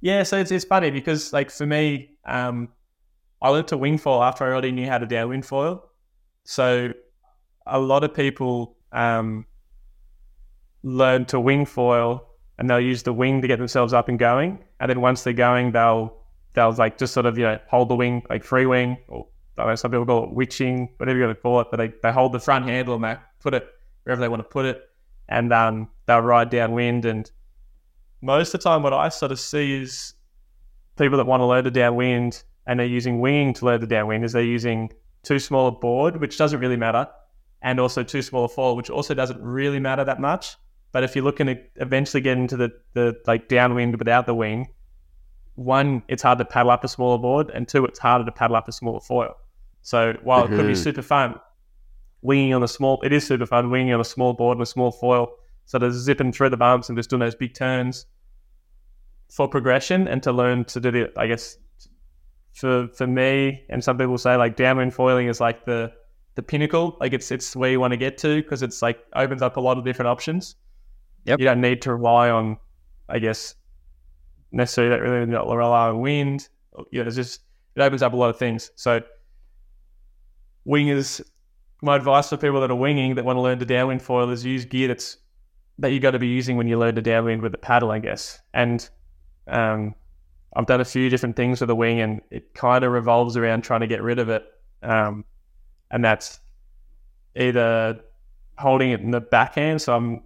Yeah, so it's it's funny because like for me, um, I learned to wing foil after I already knew how to downwind foil. So a lot of people um, learn to wing foil and they'll use the wing to get themselves up and going, and then once they're going, they'll they'll like just sort of you know hold the wing like free wing or I know some people call it witching, whatever you want to call it, but they, they hold the front handle and they put it wherever they want to put it, and um, they'll ride downwind. And most of the time, what I sort of see is people that want to load the downwind and they're using winging to load the downwind is they're using too small a board, which doesn't really matter, and also too small a foil, which also doesn't really matter that much. But if you're looking to eventually get into the, the like downwind without the wing, one, it's hard to paddle up a smaller board, and two, it's harder to paddle up a smaller foil. So while mm-hmm. it could be mm-hmm. super fun, winging on a small, it is super fun winging on a small board with a small foil. sort of zipping through the bumps and just doing those big turns for progression and to learn to do the, I guess, for for me and some people say like downwind foiling is like the the pinnacle. Like it's it's where you want to get to because it's like opens up a lot of different options. Yep. You don't need to rely on, I guess, necessarily don't really rely on wind. You know, it's just it opens up a lot of things. So wingers, my advice for people that are winging that want to learn to downwind foil is use gear that's that you got to be using when you learn to downwind with the paddle, I guess. And um, I've done a few different things with the wing, and it kind of revolves around trying to get rid of it. Um, and that's either holding it in the backhand, so I'm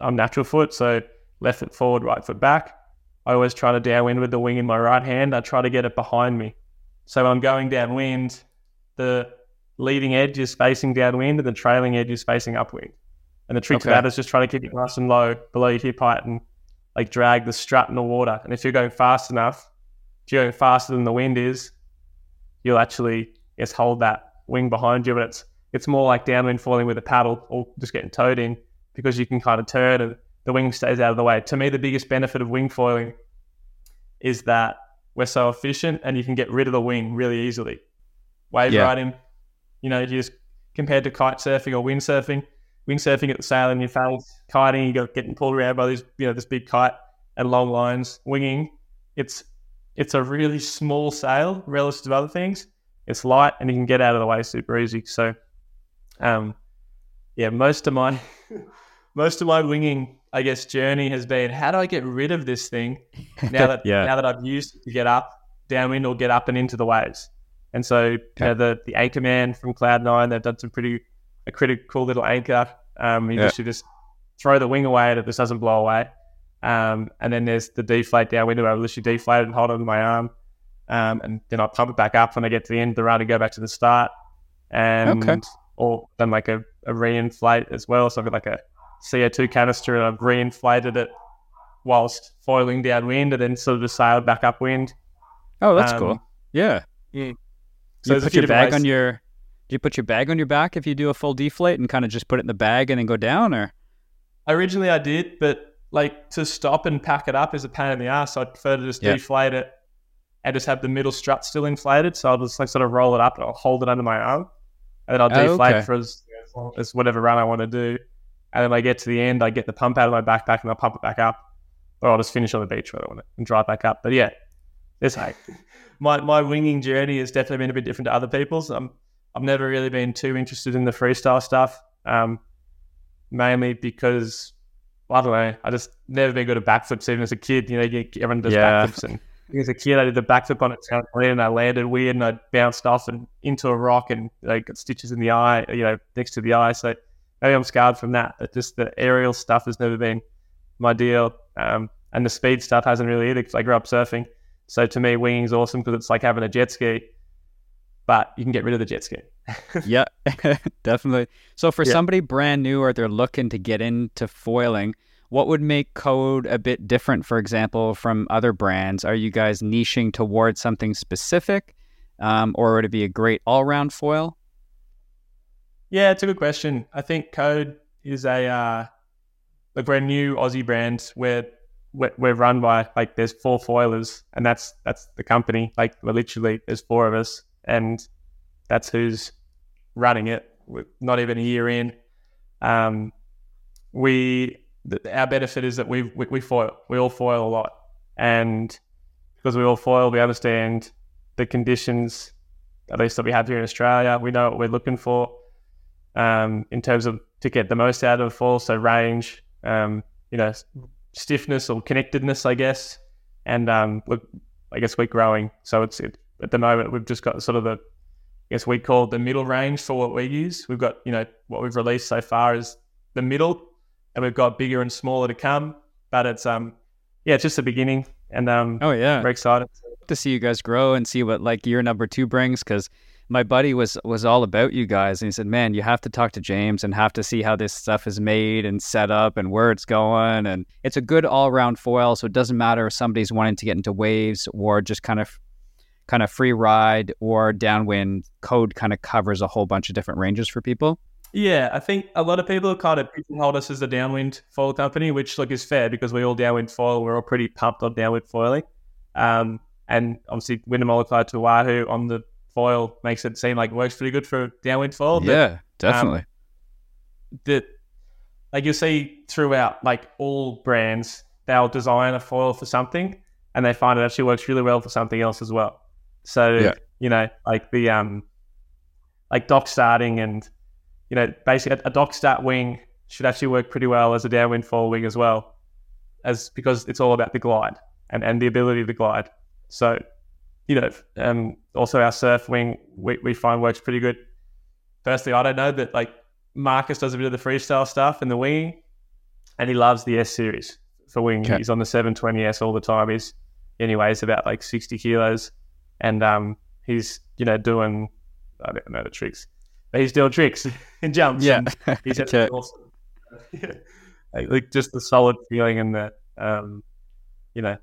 I'm natural foot, so left foot forward, right foot back. I always try to downwind with the wing in my right hand. I try to get it behind me. So when I'm going downwind, the leading edge is facing downwind and the trailing edge is facing upwind. And the trick okay. to that is just trying to keep it nice and low below your hip height and like drag the strut in the water. And if you're going fast enough, if you're going faster than the wind is, you'll actually just hold that wing behind you. But it's it's more like downwind foiling with a paddle or just getting towed in because you can kind of turn and the wing stays out of the way. To me, the biggest benefit of wing foiling is that we're so efficient and you can get rid of the wing really easily. Wave yeah. riding, you know, just compared to kite surfing or windsurfing. Windsurfing at the sail in your face, kiting, you got getting pulled around by this, you know, this big kite and long lines. Winging, it's it's a really small sail relative to other things. It's light and you can get out of the way super easy. So, um, yeah, most of my most of my winging, I guess, journey has been how do I get rid of this thing now that yeah. now that I've used it to get up downwind or get up and into the waves. And so okay. you know, the the anchor man from Cloud Nine, they've done some pretty a pretty cool little anchor. Um, you yeah. just, just throw the wing away and it just doesn't blow away. Um, and then there's the deflate downwind where I literally deflate and hold it on my arm. Um, and then I pump it back up when I get to the end of the run and go back to the start. And okay. or then like a, a reinflate as well. So I've got like a CO2 canister and I've reinflated it whilst foiling downwind and then sort of just sailed back upwind Oh, that's Um, cool. Yeah. So you put your bag on your do you put your bag on your back if you do a full deflate and kind of just put it in the bag and then go down or Originally, I did, but like to stop and pack it up is a pain in the ass. So I prefer to just Yeah. deflate it and just have the middle strut still inflated. So I'll just like sort of roll it up and I'll hold it under my arm, and then I'll Oh, deflate okay. for as, as whatever run I want to do. And then when I get to the end, I get the pump out of my backpack and I'll pump it back up, or I'll just finish on the beach where I want it and drive back up. But yeah, it's like my my winging journey has definitely been a bit different to other people's. I'm I've never really been too interested in the freestyle stuff. Um, mainly because I don't know. I just never been good at backflips. Even as a kid, you know, you, everyone does Yeah. backflips. And as a kid, I did the backflip on a trampoline, and I landed weird, and I bounced off and into a rock, and like got stitches in the eye, you know, next to the eye. So maybe I'm scarred from that. But just the aerial stuff has never been my deal, um, and the speed stuff hasn't really either because I grew up surfing. So to me, winging is awesome because it's like having a jet ski, but you can get rid of the jet ski. Yeah, definitely. So for Yeah. somebody brand new or they're looking to get into foiling, what would make Code a bit different, for example, from other brands? Are you guys niching towards something specific, um, or would it be a great all-round foil? Yeah, it's a good question. I think Code is a uh, like we're a new Aussie brand. We're we're, run by like there's four foilers, and that's that's the company. Like we're literally there's four of us, and that's who's running it. We're not even a year in. Um, we our benefit is that we, we we foil. We all foil a lot, and because we all foil, we understand the conditions at least that we have here in Australia. We know what we're looking for um, in terms of to get the most out of fall. So range, um, you know, stiffness or connectedness, I guess, and um, look, I guess we're growing. So it's it, at the moment we've just got sort of the, I guess we call the middle range for what we use. We've got you know what we've released so far is the middle, and we've got bigger and smaller to come. But it's um, yeah, it's just the beginning, and um, Oh yeah, very excited. to see you guys grow and see what like year number two brings because my buddy was was all about you guys and he said man you have to talk to james and have to see how this stuff is made and set up and where it's going and it's a good all-round foil so it doesn't matter if somebody's wanting to get into waves or just kind of kind of free ride or downwind code kind of covers a whole bunch of different ranges for people Yeah, I think a lot of people kind of pigeonhole us as a downwind foil company, which look is fair because we all downwind foil. We're all pretty pumped on downwind foiling, um, and obviously winning Molokai to Oahu on the foil makes it seem like it works pretty good for downwind foil. but yeah definitely that like you'll see throughout like all brands, they'll design a foil for something and they find it actually works really well for something else as well. So Yeah. you know, like the um like dock starting and you know, basically a, a dock start wing should actually work pretty well as a downwind foil wing as well. As because it's all about the glide and, and the ability to glide. So, you know, um also our surf wing we, we find works pretty good. Firstly, I don't know that like Marcus does a bit of the freestyle stuff and the winging, and he loves the S series for winging. Okay. He's on the 720S all the time. He's anyways about like 60 kilos, and um, he's you know doing I don't know the tricks, but he's doing tricks and jumps. yeah and he's Okay. awesome. like, like, just the solid feeling and the um, you know,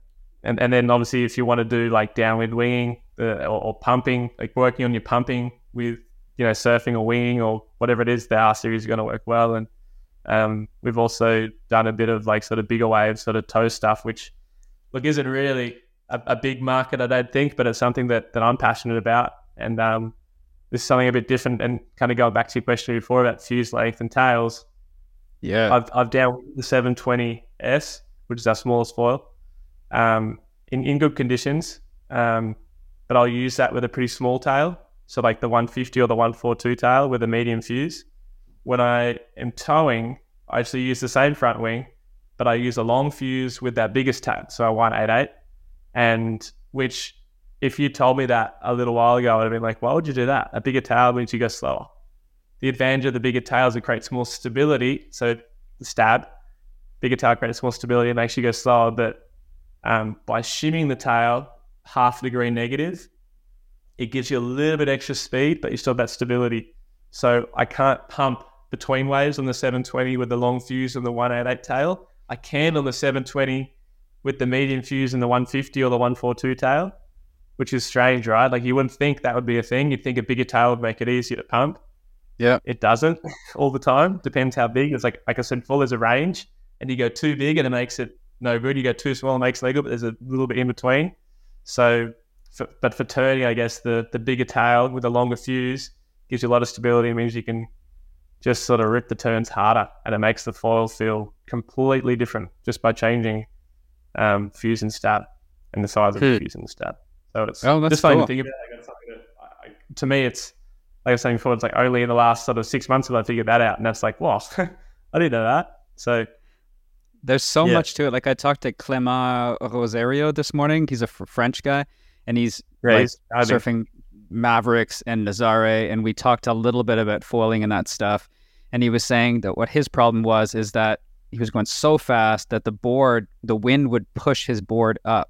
and and then obviously if you want to do like downwind winging uh, or, or pumping, like working on your pumping with you know surfing or winging or whatever it is, the R series is going to work well. And um, we've also done a bit of like sort of bigger wave, sort of toe stuff, which look isn't really a, a big market, I don't think, but it's something that that I'm passionate about. And um, this is something a bit different. And kind of going back to your question before about fuse length and tails, yeah I've I've down the 720S, which is our smallest foil, um, in in good conditions. Um, but I'll use that with a pretty small tail, so like the 150 or the 142 tail with a medium fuse. When I am towing, I actually use the same front wing, but I use a long fuse with that biggest tail, so a 188, and which if you told me that a little while ago, I'd have been like, why would you do that? A bigger tail means you go slower. The advantage of the bigger tail is it creates more stability. So the stab, bigger tail creates more stability, and makes you go slower. But um, by shimming the tail half a degree negative, it gives you a little bit extra speed, but you still have that stability. So I can't pump between waves on the 720 with the long fuse and the 188 tail. I can on the 720 with the medium fuse and the 150 or the 142 tail. which is strange, right? Like you wouldn't think that would be a thing. You'd think a bigger tail would make it easier to pump. Yeah. It doesn't all the time. Depends how big. It's like like I said, full as a range, and you go too big and it makes it no good. You go too small and it makes legal, but there's a little bit in between. So, for, but for turning, I guess the the bigger tail with a longer fuse gives you a lot of stability. It means you can just sort of rip the turns harder, and it makes the foil feel completely different just by changing um, fuse and stab and the size of the Hmm. fuse and stab. So it's Oh, that's just something cool. to think about. Like, that I, I- to me, it's like I was saying before. It's like only in the last sort of six months have I figured that out, and that's like, wow, I didn't know that. So There's so Yeah. much to it. Like I talked to Clement Roseyro this morning. He's a French guy, and he's like, I think- surfing Mavericks and Nazare, and we talked a little bit about foiling and that stuff. And he was saying that what his problem was is that he was going so fast that the board, the wind would push his board up,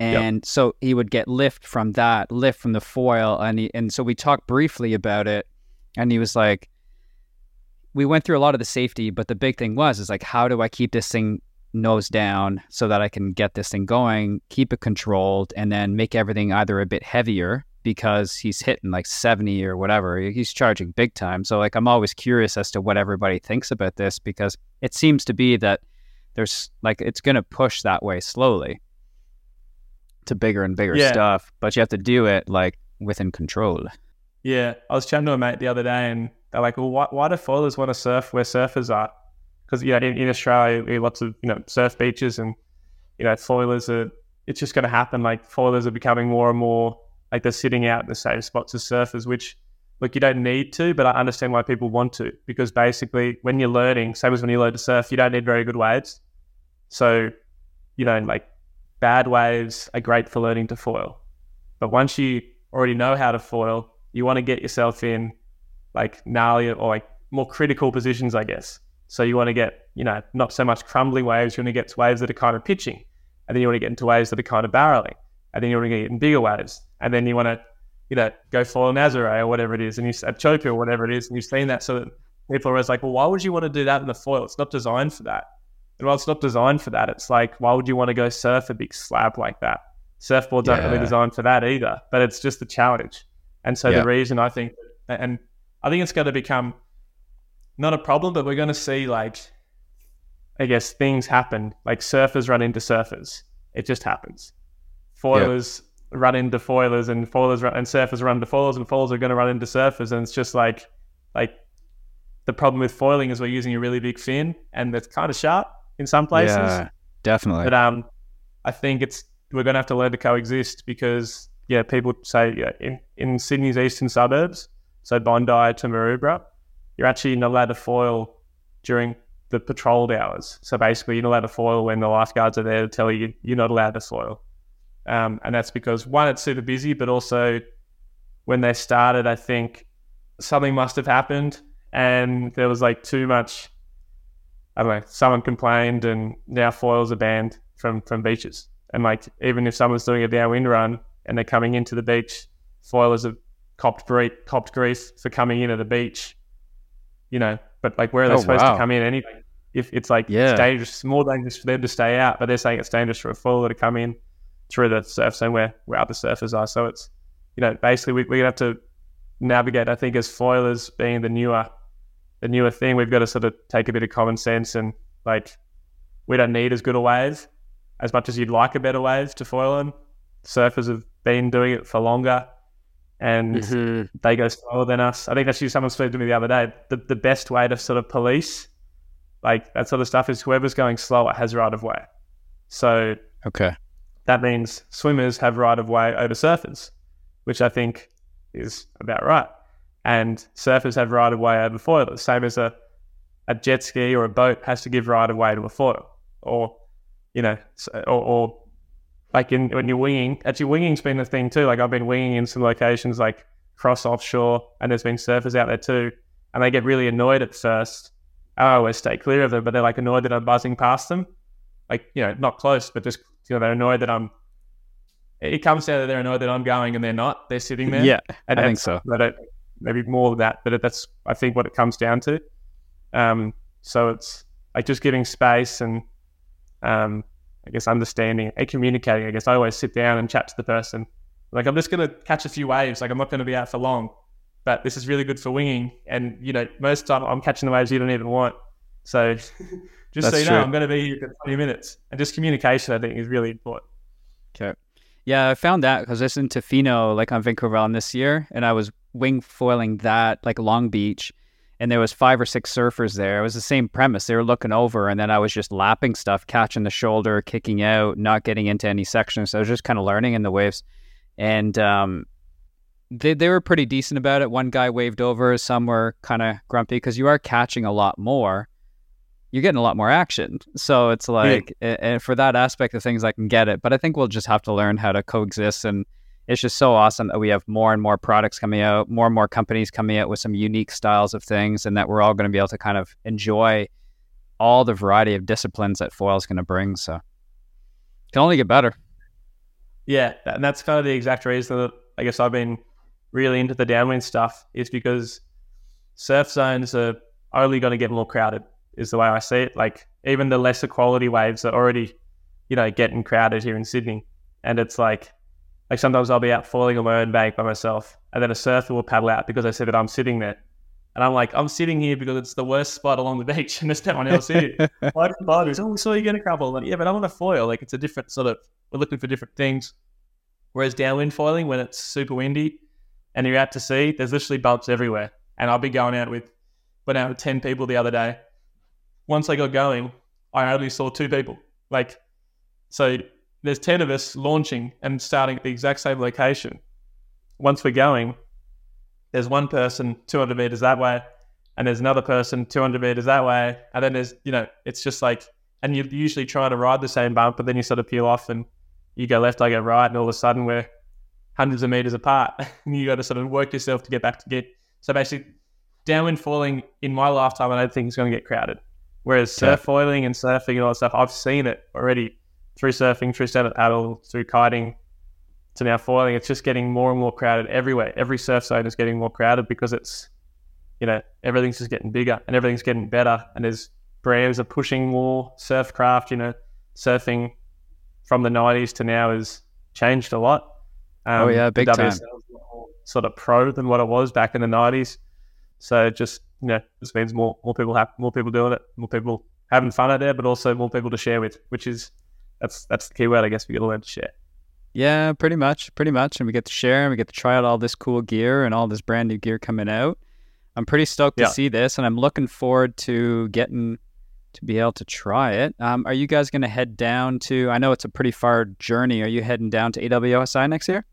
and so he would get lift from that, lift from the foil, and he, and so we talked briefly about it, and he was like, we went through a lot of the safety, but the big thing was is like, how do I keep this thing nose down so that I can get this thing going, keep it controlled, and then make everything either a bit heavier because he's hitting like 70 or whatever. He's charging big time. So like I'm always curious as to what everybody thinks about this because it seems to be that there's like it's going to push that way slowly to bigger and bigger Yeah. stuff, but you have to do it like within control. Yeah, I was chatting to a mate the other day, and they're like, "Well, why, why do foilers want to surf where surfers are? Because yeah, in, in Australia, we have lots of you know surf beaches, and you know foilers are. It's just going to happen. Like foilers are becoming more and more like they're sitting out in the same spots as surfers, which look you don't need to, but I understand why people want to because basically when you're learning, same as when you learn to surf, you don't need very good waves. So, you know, like bad waves are great for learning to foil. But once you already know how to foil, you want to get yourself in like gnarly or like more critical positions, I guess. So you want to get, you know, not so much crumbling waves, you want to get to waves that are kind of pitching. And then you want to get into waves that are kind of barreling. And then you want to get in bigger waves. And then you want to, you know, go foil Nazare or whatever it is, and you at Chopi or whatever it is, and you've seen that. So that people are always like, well, why would you want to do that in the foil? It's not designed for that. And while it's not designed for that, it's like, why would you want to go surf a big slab like that? Surfboards aren't really designed for that either, but it's just the challenge. And so Yeah. the reason I think, and I think it's going to become not a problem, but we're going to see like, I guess things happen. Like surfers run into surfers. It just happens. Foilers run into foilers, and foilers run, and surfers run into foilers, and foilers are going to run into surfers, and it's just like, like the problem with foiling is we're using a really big fin, and it's kind of sharp in some places. Yeah, definitely. But um, I think it's we're going to have to learn to coexist because yeah, people say yeah, in in Sydney's eastern suburbs, so Bondi to Maroubra, you're actually not allowed to foil during the patrolled hours. So basically, you're not allowed to foil when the lifeguards are there to tell you you're not allowed to foil. Um, and that's because one, it's super busy, but also when they started, I think something must have happened, and there was like too much. I don't know. Someone complained, and now foils are banned from from beaches. And like, even if someone's doing a downwind run and they're coming into the beach, foilers have copped grease, copped grease for coming in at the beach. You know, but like, where are they Oh, supposed wow. to come in anyway? If it's like Yeah. it's dangerous, it's more dangerous for them to stay out, but they're saying it's dangerous for a foiler to come in through the surf zone where where other surfers are. So it's you know, basically we we have to navigate. I think as foilers being the newer the newer thing, we've got to sort of take a bit of common sense and like we don't need as good a wave as much as you'd like a better wave to foil in. Surfers have been doing it for longer and Mhm. they go slower than us. I think that's actually someone said to me the other day, the, the best way to sort of police like that sort of stuff is whoever's going slower has right of way. So Okay. that means swimmers have right of way over surfers, which I think is about right. And surfers have right of way over foilers, same as a, a jet ski or a boat has to give right of way to a foil. Or, you know, or, or like in when you're winging, actually, winging's been a thing too. Like I've been winging in some locations like cross offshore, and there's been surfers out there too, and they get really annoyed at first. I always stay clear of them, but they're like annoyed that I'm buzzing past them. Like, you know, not close, but just, you know, they're annoyed that I'm. It comes down to they're annoyed that I'm going and they're not. They're sitting there. Yeah, And I think so. Don't, maybe more of that, but that's I think what it comes down to. Um, so it's like just giving space and um, I guess understanding and communicating. I guess I always sit down and chat to the person. Like I'm just gonna catch a few waves. Like I'm not gonna be out for long, but this is really good for winging. And you know, most time I'm catching the waves you don't even want. So just That's so you true. know, I'm gonna be here for 20 minutes. And just communication, I think, is really important. Okay. Yeah, I found that because I was in Tofino, like on Vancouver Island this year, and I was wing foiling that, like Long Beach, and there was five or six surfers there. It was the same premise. They were looking over, and then I was just lapping stuff, catching the shoulder, kicking out, not getting into any sections. So I was just kind of learning in the waves, and um, they they were pretty decent about it. One guy waved over, some were kind of grumpy because you are catching a lot more. You're getting a lot more action, so it's like, a- and for that aspect of things, I can get it. But I think we'll just have to learn how to coexist, and it's just so awesome that we have more and more products coming out, more and more companies coming out with some unique styles of things, and that we're all going to be able to kind of enjoy all the variety of disciplines that foil is going to bring. So, it can only get better. Yeah, and that's kind of the exact reason that I guess I've been really into the downwind stuff is because surf zones are only going to get more crowded. Is the way I see it. Like even the lesser quality waves are already, you know, getting crowded here in Sydney, and it's like, like sometimes I'll be out foiling on my own bank by myself, and then a surfer will paddle out because I said that I'm sitting there, and I'm like, I'm sitting here because it's the worst spot along the beach, and there's no one else here. Why barbers? Oh, we saw you get a couple. Like, yeah, but I'm on a foil. Like it's a different sort of. We're looking for different things. Whereas downwind foiling, when it's super windy and you're out to sea, there's literally bumps everywhere. And I'll be going out with, went out with ten people the other day. Once I got going, I only saw two people. Like, so there's ten of us launching and starting at the exact same location. Once we're going, there's one person 200 meters that way, and there's another person 200 meters that way, and then there's you know it's just like, and you're usually trying to ride the same bump, but then you sort of peel off and you go left, I go right, and all of a sudden we're hundreds of meters apart, and you got to sort of work yourself to get back to get. So basically, downwind foiling in my lifetime, I don't think is going to get crowded. Whereas surf foiling and surfing and all that stuff, I've seen it already through surfing, through stand up paddle, through kiting, to now foiling. It's just getting more and more crowded everywhere. Every surf zone is getting more crowded because it's, you know, everything's just getting bigger and everything's getting better. And there's brands are pushing more surf craft. You know, surfing from the 90s to now has changed a lot. Um, Oh, yeah, big time. WSL is a lot more Sort of pro than what it was back in the 90s. So it just you know, this means more more people have more people doing it, more people having fun out there, but also more people to share with, which is that's that's the key word, I guess. We got to learn to share. Yeah, pretty much, pretty much. And we get to share and we get to try out all this cool gear and all this brand new gear coming out. I'm pretty stoked Yeah. to see this and I'm looking forward to getting to be able to try it. Um, are you guys going to head down to, I know it's a pretty far journey. Are you heading down to AWSI next year?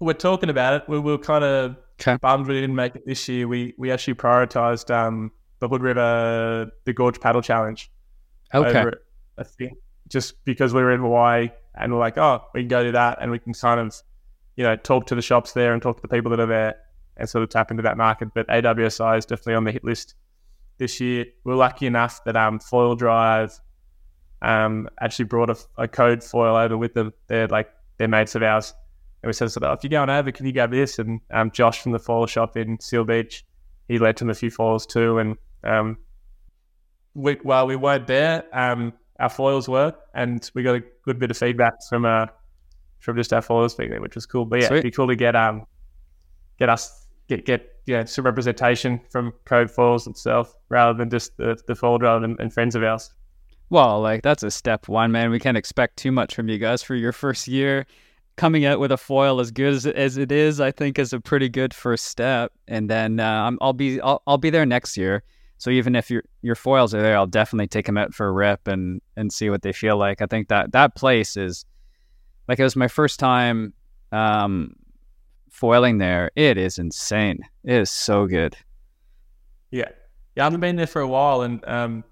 We're talking about it. We were kind of Okay. bummed we didn't make it this year. We we actually prioritized um, the Hood River, the Gorge Paddle Challenge. Okay. over it, I just because we were in Hawaii and we're like, oh, we can go do that and we can kind of, you know, talk to the shops there and talk to the people that are there and sort of tap into that market. But AWSI is definitely on the hit list this year. We're lucky enough that um, Foil Drive um, actually brought a, a code foil over with them. They're like, they're mates of ours. And we said, sort of, if you're going over, can you grab this? And um, Josh from the foil shop in Seal Beach, he lent him a few foils too. And um, we, while we weren't there, um, our foils were, and we got a good bit of feedback from uh, from just our foils there, which was cool. But yeah, Sweet. it'd be cool to get um get us get get you know, some representation from Code Foils itself rather than just the the foil drive and, and friends of ours. Well, like that's a step one, man. We can't expect too much from you guys for your first year. Coming out with a foil as good as, as it is, I think, is a pretty good first step. And then uh, I'm- I'll be I'll, I'll be there next year. So even if your your foils are there, I'll definitely take them out for a rip and and see what they feel like. I think that that place is like it was my first time um, foiling there. It is insane. It is so good. Yeah, yeah, I haven't been there for a while, and um,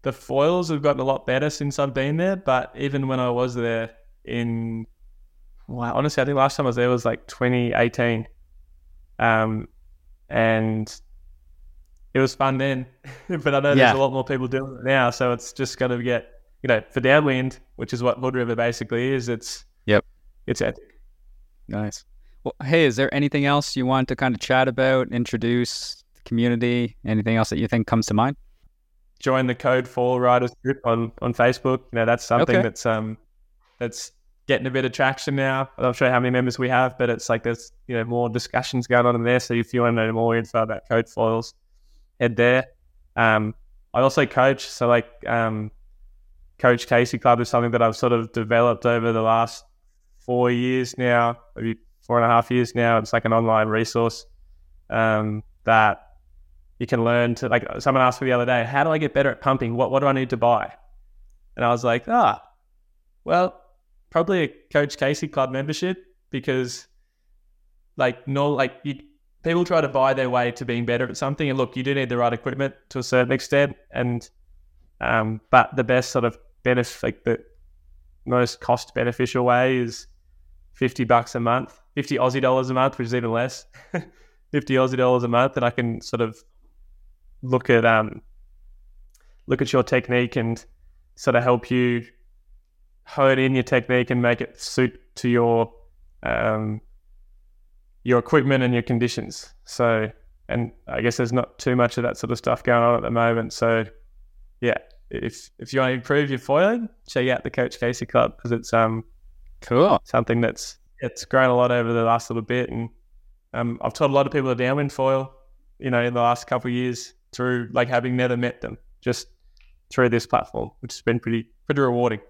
the foils have gotten a lot better since I've been there. But even when I was there in, wow, honestly, I think last time I was there was like 2018, um, and it was fun then. but I know Yeah. there's a lot more people doing it now, so it's just going to get, you know, for downwind, which is what Hood River basically is. It's Yep. it's epic. Nice. Well, hey, is there anything else you want to kind of chat about, introduce the community? Anything else that you think comes to mind? join the Code Foil Riders group on on Facebook. You know, that's something Okay. that's um that's getting a bit of traction now. I'm not sure how many members we have, but it's like there's you know more discussions going on in there. So if you want to know more info about Code Foils, head there. Um, I also coach, so like um, Coach Casey Club is something that I've sort of developed over the last four years now, maybe four and a half years now. It's like an online resource um, that you can learn to. Like someone asked me the other day, how do I get better at pumping? What what do I need to buy? And I was like, ah, well, probably a Coach Casey Club membership because, like, no, like you, people try to buy their way to being better at something. And look, you do need the right equipment to a certain extent, and um, but the best sort of benefit, like the most cost beneficial way is fifty bucks a month, fifty Aussie dollars a month, which is even less, fifty Aussie dollars a month, and I can sort of look at um look at your technique and sort of help you hone in your technique and make it suit to your um, your equipment and your conditions. So, and I guess there's not too much of that sort of stuff going on at the moment. So, yeah, if if you want to improve your foiling, check out the Coach Casey Club because it's um Cool. something that's it's grown a lot over the last little bit, and um, I've taught a lot of people to downwind foil, you know, in the last couple of years through like having never met them, just through this platform, which has been pretty pretty rewarding.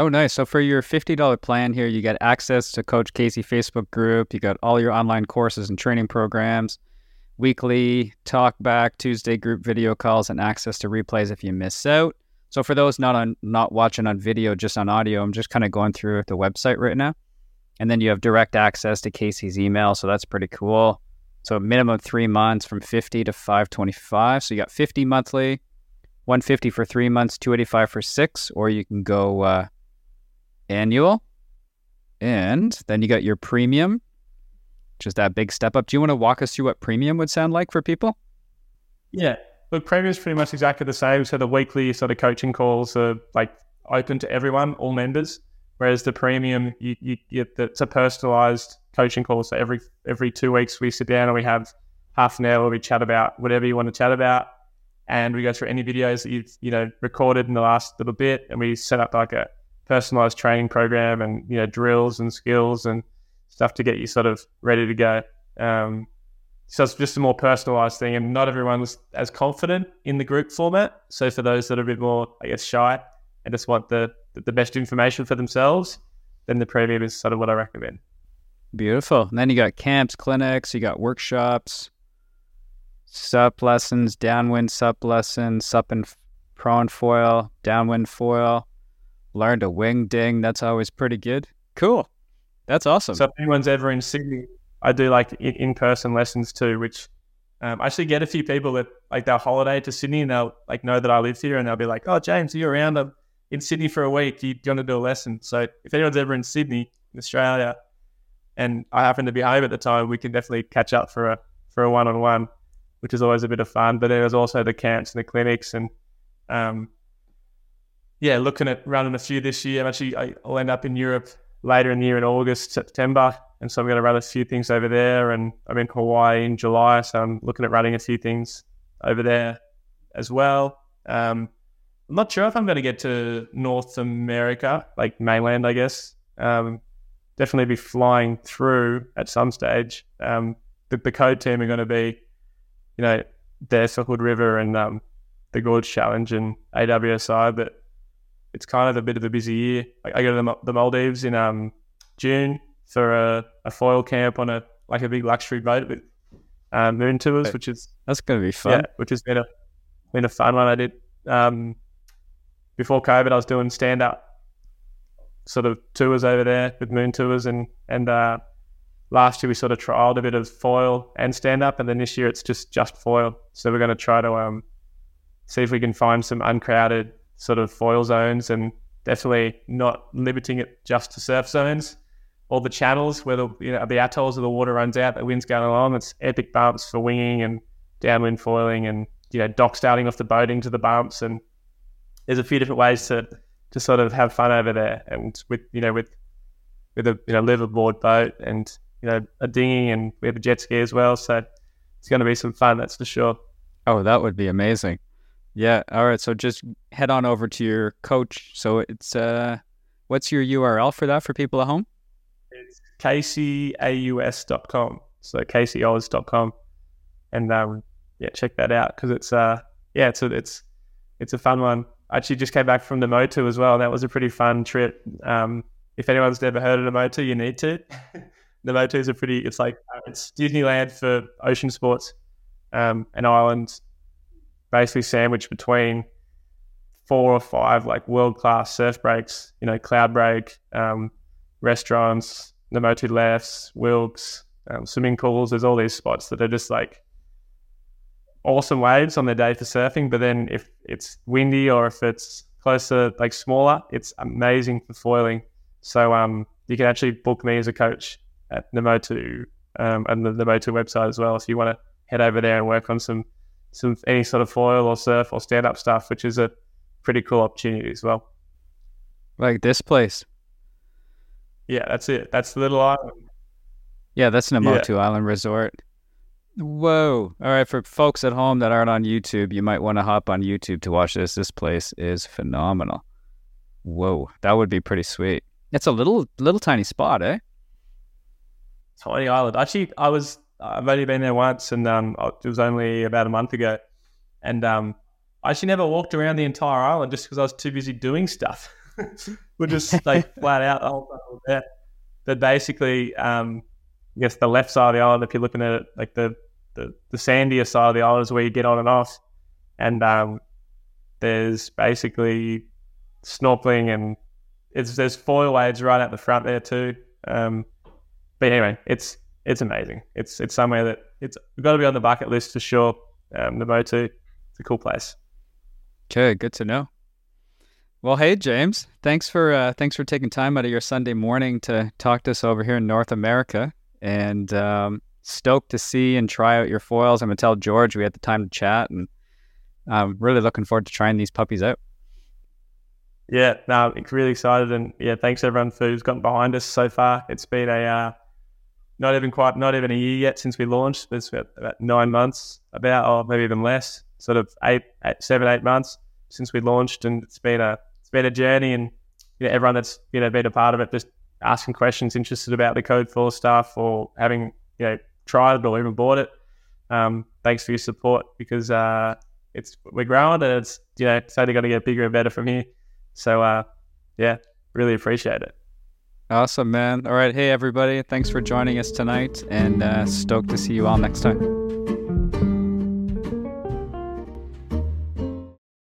Oh, nice. So for your $50 plan here, you get access to Coach Casey Facebook group. You got all your online courses and training programs, weekly talk back, Tuesday group video calls, and access to replays if you miss out. So for those not on not watching on video, just on audio, I'm just kind of going through the website right now. And then you have direct access to Casey's email, so that's pretty cool. So minimum three months from 50 to 525. So you got 50 monthly, 150 for three months, 285 for six, or you can go uh, annual. And then you got your premium, just that big step up. Do you want to walk us through what premium would sound like for people? Yeah. Look, premium is pretty much exactly the same. So the weekly sort of coaching calls are like open to everyone, all members. Whereas the premium, you, you it's a personalized coaching call. So every every two weeks we sit down and we have half an hour where we chat about whatever you want to chat about, and we go through any videos that you've you know recorded in the last little bit, and we set up like a personalized training program and you know drills and skills and stuff to get you sort of ready to go. Um, so it's just a more personalized thing, and not everyone's as confident in the group format. So for those that are a bit more, I guess, shy and just want the the best information for themselves, then the premium is sort of what I recommend. Beautiful. And then you got camps, clinics, you got workshops, sup lessons, downwind sup lessons, sup and prone foil, downwind foil, learn a wing ding. That's always pretty good. Cool. That's awesome. So if anyone's ever in Sydney, I do like in person lessons too, which um, I actually get a few people that like they'll holiday to Sydney and they'll like know that I live here and they'll be like, "Oh, James, are you around? I'm in Sydney for a week. You, want to do a lesson?" So if anyone's ever in Sydney, Australia, and I happen to be home at the time, we can definitely catch up for a for a one on one, which is always a bit of fun. But there's also the camps and the clinics and um, yeah, looking at running a few this year. I'm actually I'll end up in Europe later in the year in August, September. And so I'm going to run a few things over there. And I'm in Hawaii in July. So I'm looking at running a few things over there as well. Um, I'm not sure if I'm going to get to North America, like mainland, I guess. Um, definitely be flying through at some stage. Um, the, the code team are going to be, you know, there for Hood River and um, the Gorge Challenge and AWSI. But it's kind of a bit of a busy year. I, I go to the, the Maldives in um, June for a, a, foil camp on a like a big luxury boat with um, moon tours, which is that's gonna be fun. Yeah, which has been a been a fun one. I did um, before COVID. I was doing stand up sort of tours over there with moon tours, and and uh, last year we sort of trialed a bit of foil and stand up, and then this year it's just just foil. So we're going to try to um, see if we can find some uncrowded sort of foil zones and definitely not limiting it just to surf zones or the channels where the you know the atolls where the water runs out, the wind's going along. It's epic bumps for winging and downwind foiling, and you know dock starting off the boat into the bumps. And there's a few different ways to to sort of have fun over there, and with you know with with a you know liveaboard boat and you know a dinghy, and we have a jet ski as well. So it's going to be some fun, that's for sure. Oh, that would be amazing. Yeah. All right. So just head on over to your coach. So it's uh, what's your URL for that for people at home? It's caseyaus.com. So caseyaus.com. And um, yeah, check that out because it's uh, yeah, it's a, it's it's a fun one. I actually just came back from the Motu as well. That was a pretty fun trip. Um, if anyone's never heard of the Motu, you need to. the Motu is a pretty. It's like uh, it's Disneyland for ocean sports. Um, an island basically sandwiched between four or five like world class surf breaks. You know, Cloudbreak, um, restaurants, the Motu lefts, Wilkes, um, swimming pools. There's all these spots that are just like awesome waves on the day for surfing. But then if it's windy or if it's closer, like smaller, it's amazing for foiling. So um, you can actually book me as a coach at the Motu um, and the, the Motu website as well. If you want to head over there and work on some some any sort of foil or surf or stand up stuff, which is a pretty cool opportunity as well. Like this place. Yeah, that's it. That's the little island. Yeah, that's Namotu yeah. Island Resort. Whoa. All right. For folks at home that aren't on YouTube, you might want to hop on YouTube to watch this. This place is phenomenal. Whoa. That would be pretty sweet. It's a little, little tiny spot, eh? Tiny island. Actually, I was, I've only been there once and um, it was only about a month ago. And um, I actually never walked around the entire island just because I was too busy doing stuff. We're just like flat out the whole time there. But basically, um, I guess the left side of the island, if you're looking at it, like the the, the sandier side of the island is where you get on and off. And um, there's basically snorkeling and it's there's foil waves right out the front there too. Um, but anyway, it's it's amazing. It's it's somewhere that it's got to be on the bucket list for sure. Um, the Motu, it's a cool place. Okay, good to know. Well, hey James, thanks for uh, thanks for taking time out of your Sunday morning to talk to us over here in North America, and um, stoked to see and try out your foils. I'm gonna tell George we had the time to chat, and I'm really looking forward to trying these puppies out. Yeah, no, really excited, and yeah, thanks everyone for who's gotten behind us so far. It's been a uh, not even quite, not even a year yet since we launched. It's about, about nine months, about or maybe even less, sort of eight, eight, seven, eight months since we launched, and it's been a it's been a journey, and you know, everyone that's you know been a part of it, just asking questions, interested about the Code Foil stuff, or having you know tried it or even bought it. Um, thanks for your support because uh, it's we're growing and it's you know it's only going to get bigger and better from here. So uh, yeah, really appreciate it. Awesome, man. All right, hey everybody, thanks for joining us tonight, and uh, stoked to see you all next time.